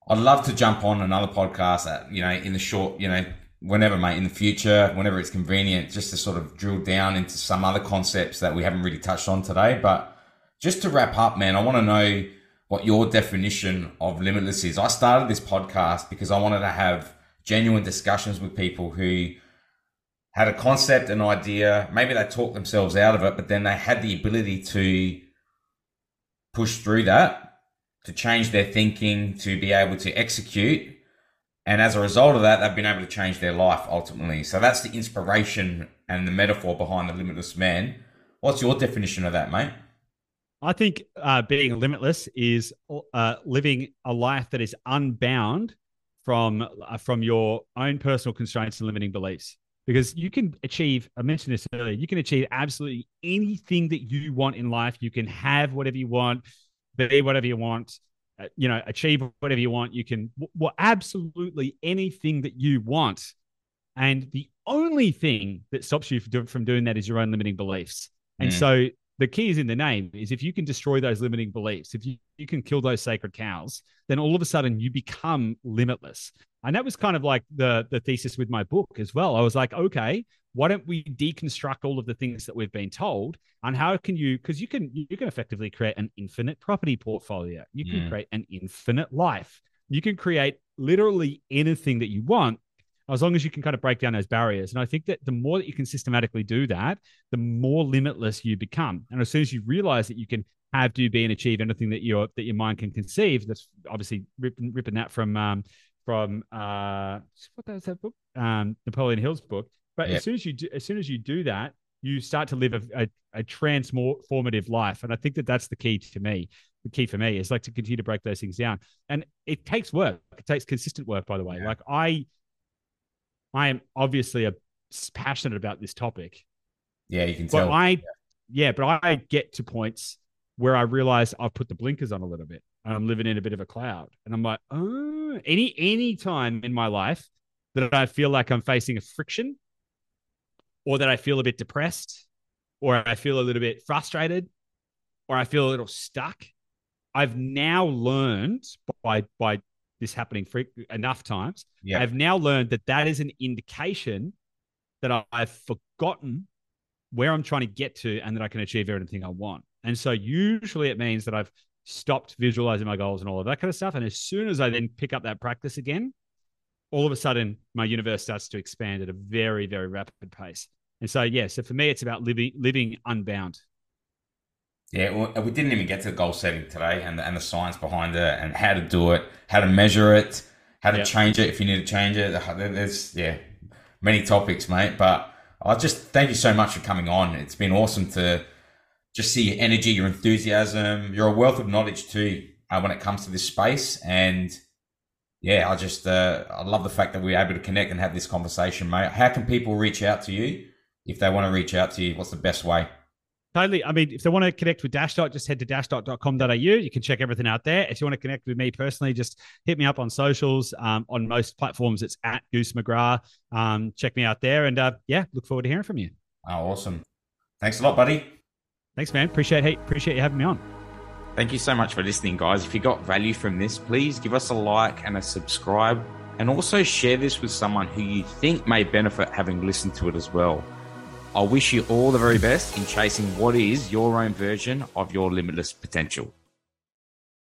I'd love to jump on another podcast, at, you know, in the short, you know, whenever, mate, in the future, whenever it's convenient, just to sort of drill down into some other concepts that we haven't really touched on today. But just to wrap up, man, I want to know what your definition of limitless is. I started this podcast because I wanted to have genuine discussions with people who had a concept, an idea, maybe they talked themselves out of it, but then they had the ability to push through that, to change their thinking, to be able to execute. And as a result of that, they've been able to change their life ultimately. So that's the inspiration and the metaphor behind the limitless man. What's your definition of that, mate? I think uh, being limitless is uh, living a life that is unbound from uh, from your own personal constraints and limiting beliefs. Because you can achieve, I mentioned this earlier, you can achieve absolutely anything that you want in life. You can have whatever you want, be whatever you want, uh, you know, achieve whatever you want. You can, well, absolutely anything that you want. And the only thing that stops you from doing that is your own limiting beliefs. And mm. so the key is in the name is if you can destroy those limiting beliefs if you, you can kill those sacred cows then all of a sudden you become limitless. And that was kind of like the the thesis with my book as well. I was like okay why don't we deconstruct all of the things that we've been told? And how can you because you can you can effectively create an infinite property portfolio. You can create an infinite life. You can create literally anything that you want as long as you can kind of break down those barriers. And I think that the more that you can systematically do that, the more limitless you become. And as soon as you realize that you can have, do, be, and achieve anything that your that your mind can conceive, that's obviously ripping, ripping that from um, from uh, what was that book? Um, Napoleon Hill's book. But yep. as soon as you do, as soon as you do that, you start to live a, a, a transformative life. And I think that that's the key to me. The key for me is like to continue to break those things down. And it takes work. It takes consistent work, by the way. Yeah. Like I I am obviously a, passionate about this topic. Yeah, you can tell. But I, yeah. yeah, but I get to points where I realize I've put the blinkers on a little bit. And I'm living in a bit of a cloud, and I'm like, oh, any any time in my life that I feel like I'm facing a friction, or that I feel a bit depressed, or I feel a little bit frustrated, or I feel a little stuck, I've now learned by by this happening for enough times. Yeah. I've now learned that that is an indication that I've forgotten where I'm trying to get to and that I can achieve everything I want. And so usually it means that I've stopped visualizing my goals and all of that kind of stuff. And as soon as I then pick up that practice again, all of a sudden my universe starts to expand at a very, very rapid pace. And so, yeah, so for me, it's about living living unbound. Yeah, well, we didn't even get to goal setting today and the, and the science behind it and how to do it, how to measure it, how to yep. change it if you need to change it. There's, yeah, many topics, mate. But I just thank you so much for coming on. It's been awesome to just see your energy, your enthusiasm. You're a wealth of knowledge too uh, when it comes to this space. And yeah, I just, uh, I love the fact that we're able to connect and have this conversation, mate. How can people reach out to you if they want to reach out to you? What's the best way? Totally. I mean, if they want to connect with Dashdot, just head to dashdot.com.au. You can check everything out there. If you want to connect with me personally, just hit me up on socials. Um, on most platforms, it's at Goose McGrath. Um, check me out there. And uh, yeah, look forward to hearing from you. Oh, awesome. Thanks a lot, buddy. Thanks, man. Appreciate hey, appreciate you having me on. Thank you so much for listening, guys. If you got value from this, please give us a like and a subscribe. And also share this with someone who you think may benefit having listened to it as well. I wish you all the very best in chasing what is your own version of your limitless potential.